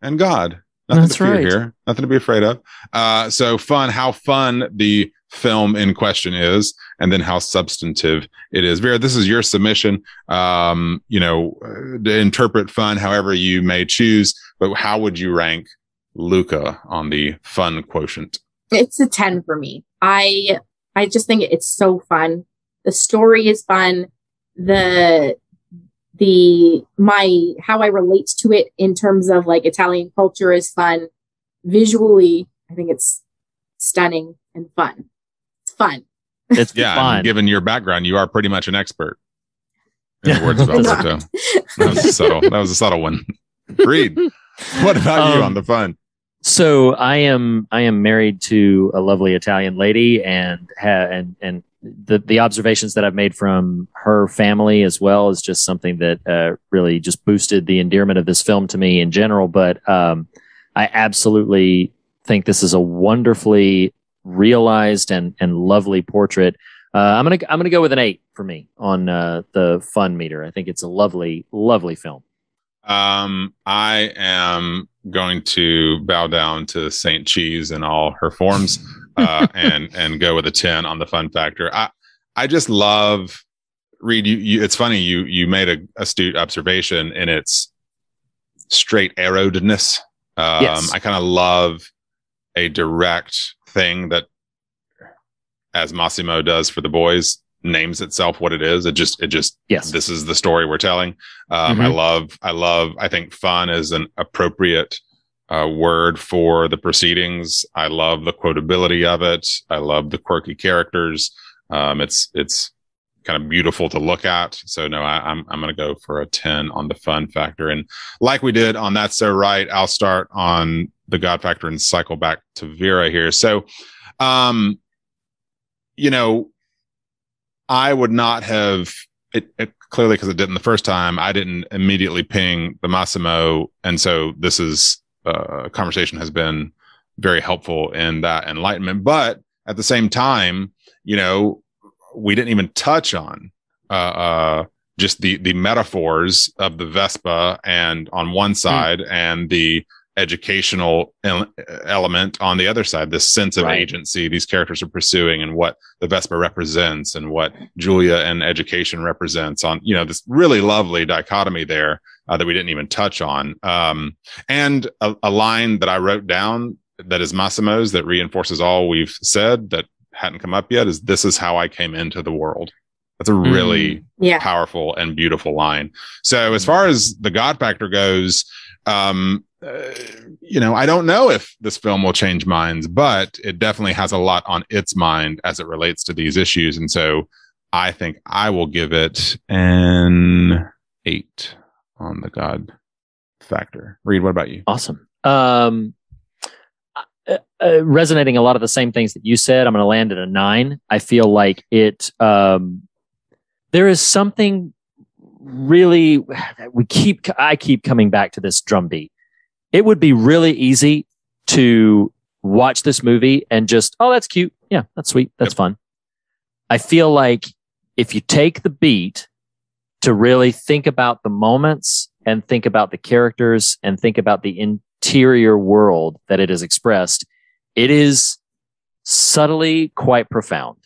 and God. Nothing That's to fear right. here. Nothing to be afraid of. Uh, so fun, how fun the film in question is, and then how substantive it is. Vera, this is your submission. Um, you know, uh, to interpret fun however you may choose, but how would you rank Luca on the fun quotient? it's a 10 for me. I I just think it's so fun. The story is fun. The the my how I relate to it in terms of like Italian culture is fun. Visually, I think it's stunning and fun. It's fun. It's Yeah, fun. given your background, you are pretty much an expert. In the [laughs] words of Alberto. That was a subtle. That was a subtle one. Reed, what about you Um, on the fun? So I am I am married to a lovely Italian lady, and ha- and and the the observations that I've made from her family as well is just something that uh, really just boosted the endearment of this film to me in general. But um, I absolutely think this is a wonderfully realized and and lovely portrait. Uh, I'm gonna I'm gonna go with an eight for me on uh, the fun meter. I think it's a lovely lovely film. Um, I am going to bow down to Saint Cheese in all her forms, [laughs] uh, and and go with a ten on the fun factor. I I just love Reed. You, you it's funny you you made a astute observation in its straight arrowedness. Um, Yes. I kind of love a direct thing that, as Massimo does for the boys, names itself what it is. It just, it just, yes, this is the story we're telling. Um, I Mhm. love, I love, I think fun is an appropriate uh, word for the proceedings. I love the quotability of it. I love the quirky characters. Um, it's, it's kind of beautiful to look at. So no, I, I'm, I'm going to go for a 10 on the fun factor. And like we did on That's So Right, I'll start on the God factor and cycle back to Vera here. So, um, you know, I would not have it, it clearly because it didn't the first time. I didn't immediately ping the Massimo, and so this is uh, conversation has been very helpful in that enlightenment. But at the same time, you know, we didn't even touch on uh, uh, just the the metaphors of the Vespa, and on one side, and the educational ele- element on the other side this sense of Right. agency these characters are pursuing and what the vespa represents and what julia and education represents on you know this really lovely dichotomy there uh, that we didn't even touch on um, and a, a line that i wrote down that is massimo's that reinforces all we've said that hadn't come up yet is this is how i came into the world. That's a really Yeah. powerful and beautiful line. So as far as the god factor goes um uh, you know i don't know if this film will change minds but it definitely has a lot on its mind as it relates to these issues. And so i think i will give it an eight on the god factor. Reed what about you? Awesome. Um, uh, uh, resonating a lot of the same things that you said. I'm going to land at a nine. I feel like it. Um, there is something really we keep. I keep coming back to this drum beat. It would be really easy to watch this movie and just, oh, that's cute. Yeah, that's sweet. That's fun. I feel like if you take the beat to really think about the moments and think about the characters and think about the interior world that it is expressed, it is subtly quite profound.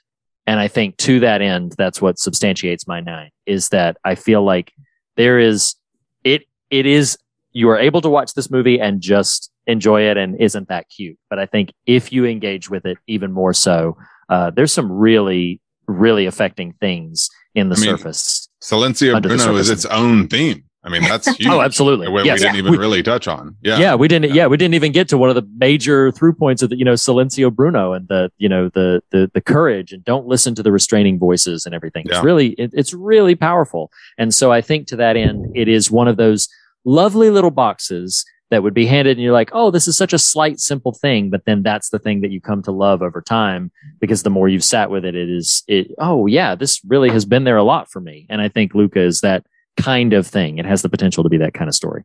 And I think to that end, that's what substantiates my nine is that I feel like there is it it is you are able to watch this movie and just enjoy it and isn't that cute. But I think if you engage with it even more so, uh, there's some really, really affecting things in the I mean, surface. silencio bruno is its own theme i mean that's [laughs] huge Oh, absolutely. we, we didn't Yeah. even We- really touch on yeah Yeah. we didn't. Yeah. we didn't even get to one of the major through points of the, you know, Silencio Bruno and the, you know, the the the courage and don't listen to the restraining voices and everything. Yeah. It's really, it, it's really powerful. And so I think to that end, it is one of those lovely little boxes that would be handed, and you're like, oh, this is such a slight, simple thing, but then that's the thing that you come to love over time because the more you've sat with it, it is, it. Oh yeah, this really has been there a lot for me, and I think Luca is that kind of thing. It has the potential to be that kind of story.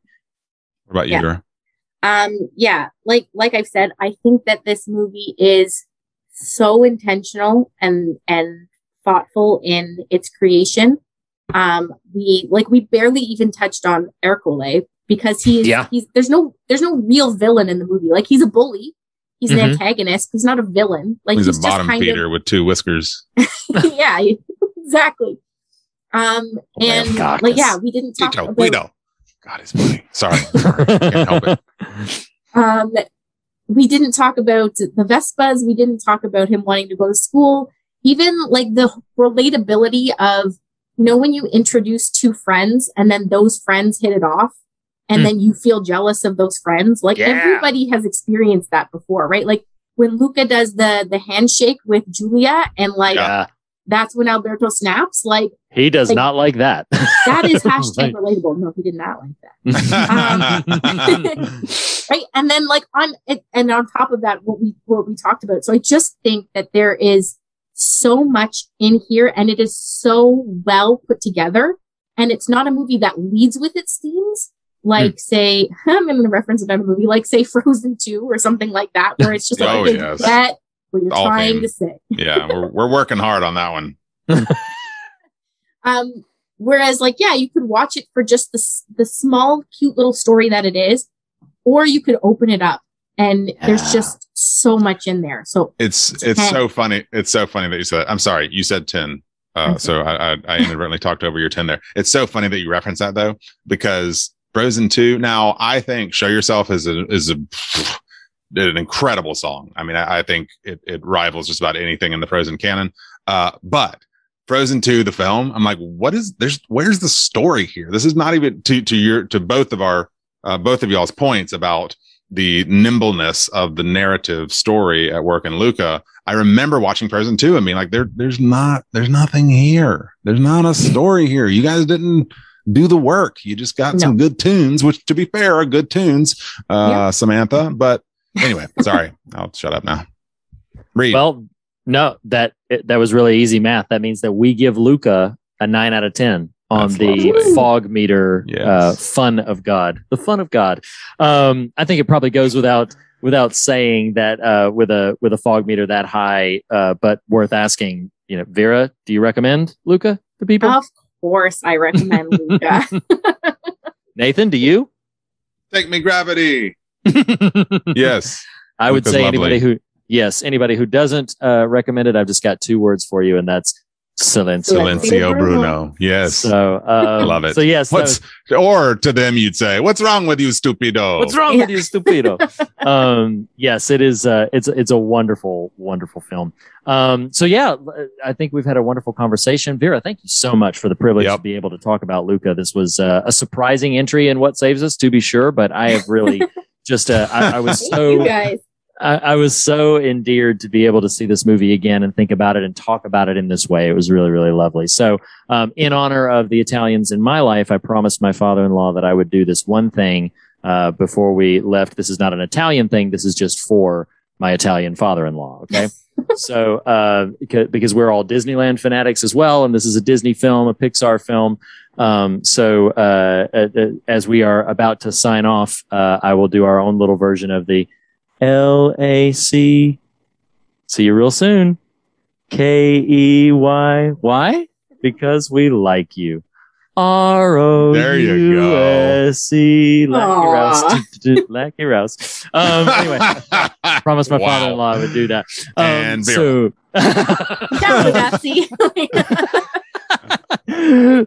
what about you Yeah. Vera? um yeah like like i've said i think that this movie is so intentional and and thoughtful in its creation um we like we barely even touched on Ercole because he's Yeah. he's there's no there's no real villain in the movie like he's a bully he's an Mhm. antagonist he's not a villain like he's, he's, a just bottom kind feeder with two whiskers [laughs] yeah [laughs] exactly um and Caucus. like yeah we didn't talk Tito, about Guido. God, he's funny. Sorry. [laughs] Can't help it. Um, we didn't talk about the Vespas. We didn't talk about him wanting to go to school. Even like the relatability of, you know, when you introduce two friends and then those friends hit it off and Hmm. then you feel jealous of those friends. Like Yeah. everybody has experienced that before, right? Like when Luca does the, the handshake with Julia and like, Yeah. That's when Alberto snaps. Like He does Like, not like that. that is [laughs] hashtag Like- relatable. No, he did not like that. [laughs] Um, [laughs] right and then like on and on top of that what we what we talked about so i just think that there is so much in here and it is so well put together and it's not a movie that leads with its themes like say i'm going to reference another movie like say frozen 2 or something like that where it's just like Oh, okay, yes. get what you're All trying theme. to say [laughs] yeah, we're, we're working hard on that one. Um, whereas like, yeah, you could watch it for just the, the small, cute little story that it is, or you could open it up and there's just so much in there. So It's it's Ten. so funny. It's so funny that you said. That. I'm sorry, you said ten. Uh, so I, I I inadvertently [laughs] talked over your ten there. It's so funny that you reference that though, because Frozen two. Now I think Show Yourself is a is a did an incredible song. I mean, I, I think it, it rivals just about anything in the Frozen canon. Uh, but Frozen 2, the film, I'm like, what is there's where's the story here? This is not even to to your to both of our uh, both of y'all's points about the nimbleness of the narrative story at work in Luca. I remember watching Frozen 2 and being like, there, there's not, there's nothing here. There's not a story here. You guys didn't do the work. You just got some good tunes, which to be fair are good tunes, uh, Samantha. But anyway, sorry, I'll shut up now. Reed. Well, no, that that was really easy math. That means that we give Luca a nine out of ten on That's the lovely. fog meter Yes. uh, fun of God, the fun of God. Um, I think it probably goes without without saying that uh, with a with a fog meter that high, uh, but worth asking. You know, Vera, do you recommend Luca to people? Of course, I recommend Luca. [laughs] Nathan, do you? Take me gravity. [laughs] yes. I would say lovely. anybody who yes, anybody who doesn't uh, recommend it, I've just got two words for you, and that's silencio. Silencio Bruno. Yes. So uh, Love it. So yes, that What's or to them you'd say, "What's wrong with you, stupido?" What's wrong with you, stupido? [laughs] um, yes, it is. Uh, it's it's a wonderful, wonderful film. Um, so yeah, I think we've had a wonderful conversation. Vera, thank you so much for the privilege to be able to talk about Luca. This was uh, a surprising entry in What Saves Us, to be sure, but I have really [laughs] just uh, I, I was [laughs] so. I, I was so endeared to be able to see this movie again and think about it and talk about it in this way. It was really, really lovely. So, um, in honor of the Italians in my life, I promised my father-in-law that I would do this one thing uh, before we left. This is not an Italian thing. This is just for my Italian father-in-law. Okay. [laughs] so, uh, because, we're all Disneyland fanatics as well, and this is a Disney film, a Pixar film. Um, so, uh, uh, uh, as we are about to sign off, uh, I will do our own little version of the L A C. See you real soon. K E Y. Why? Because we like you. R O There you go. S E. Lackey Aw. Rouse. Lackey Rouse. Um, anyway, [laughs] promised my Wow. father-in-law I would do that. Um, And so. Down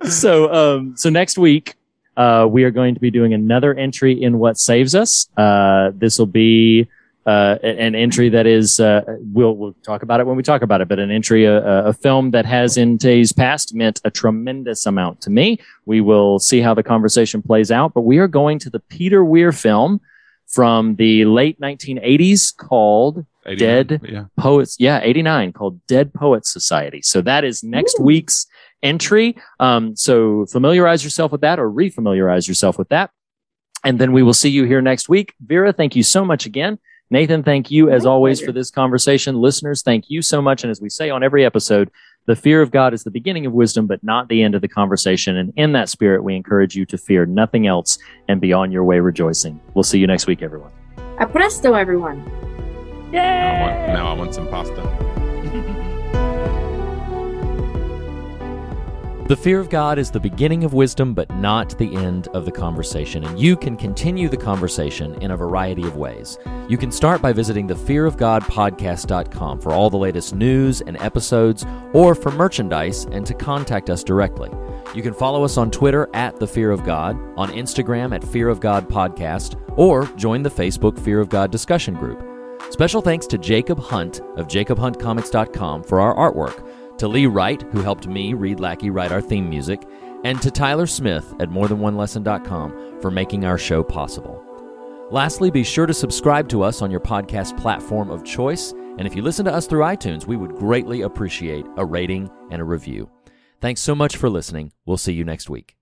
[laughs] so um so next week uh we are going to be doing another entry in what saves us uh this will be uh an entry that is uh we'll we'll talk about it when we talk about it but an entry a, a a film that has in days past meant a tremendous amount to me. We will see how the conversation plays out but we are going to the peter weir film from the late 1980s called dead yeah. poets yeah 89 called dead poets society. So that is next week's entry. Um, so familiarize yourself with that or refamiliarize yourself with that. And then we will see you here next week. Vera thank you so much again nathan thank you as always for this conversation. Listeners thank you so much. And as we say on every episode the fear of god is the beginning of wisdom but not the end of the conversation. And in that spirit we encourage you to fear nothing else and be on your way rejoicing. We'll see you next week everyone. A presto, everyone. Now I want, now I want some pasta. The fear of God is the beginning of wisdom, but not the end of the conversation. And you can continue the conversation in a variety of ways. You can start by visiting thefearofgodpodcast.com for all the latest news and episodes, or for merchandise and to contact us directly. You can follow us on Twitter at The Fear of God, on Instagram at Fear of God Podcast, or join the Facebook Fear of God discussion group. Special thanks to Jacob Hunt of jacobhuntcomics.com for our artwork, to Lee Wright, who helped me, Reed Lackey, write our theme music, and to Tyler Smith at morethanonelesson.com for making our show possible. Lastly, be sure to subscribe to us on your podcast platform of choice, and if you listen to us through iTunes, we would greatly appreciate a rating and a review. Thanks so much for listening. We'll see you next week.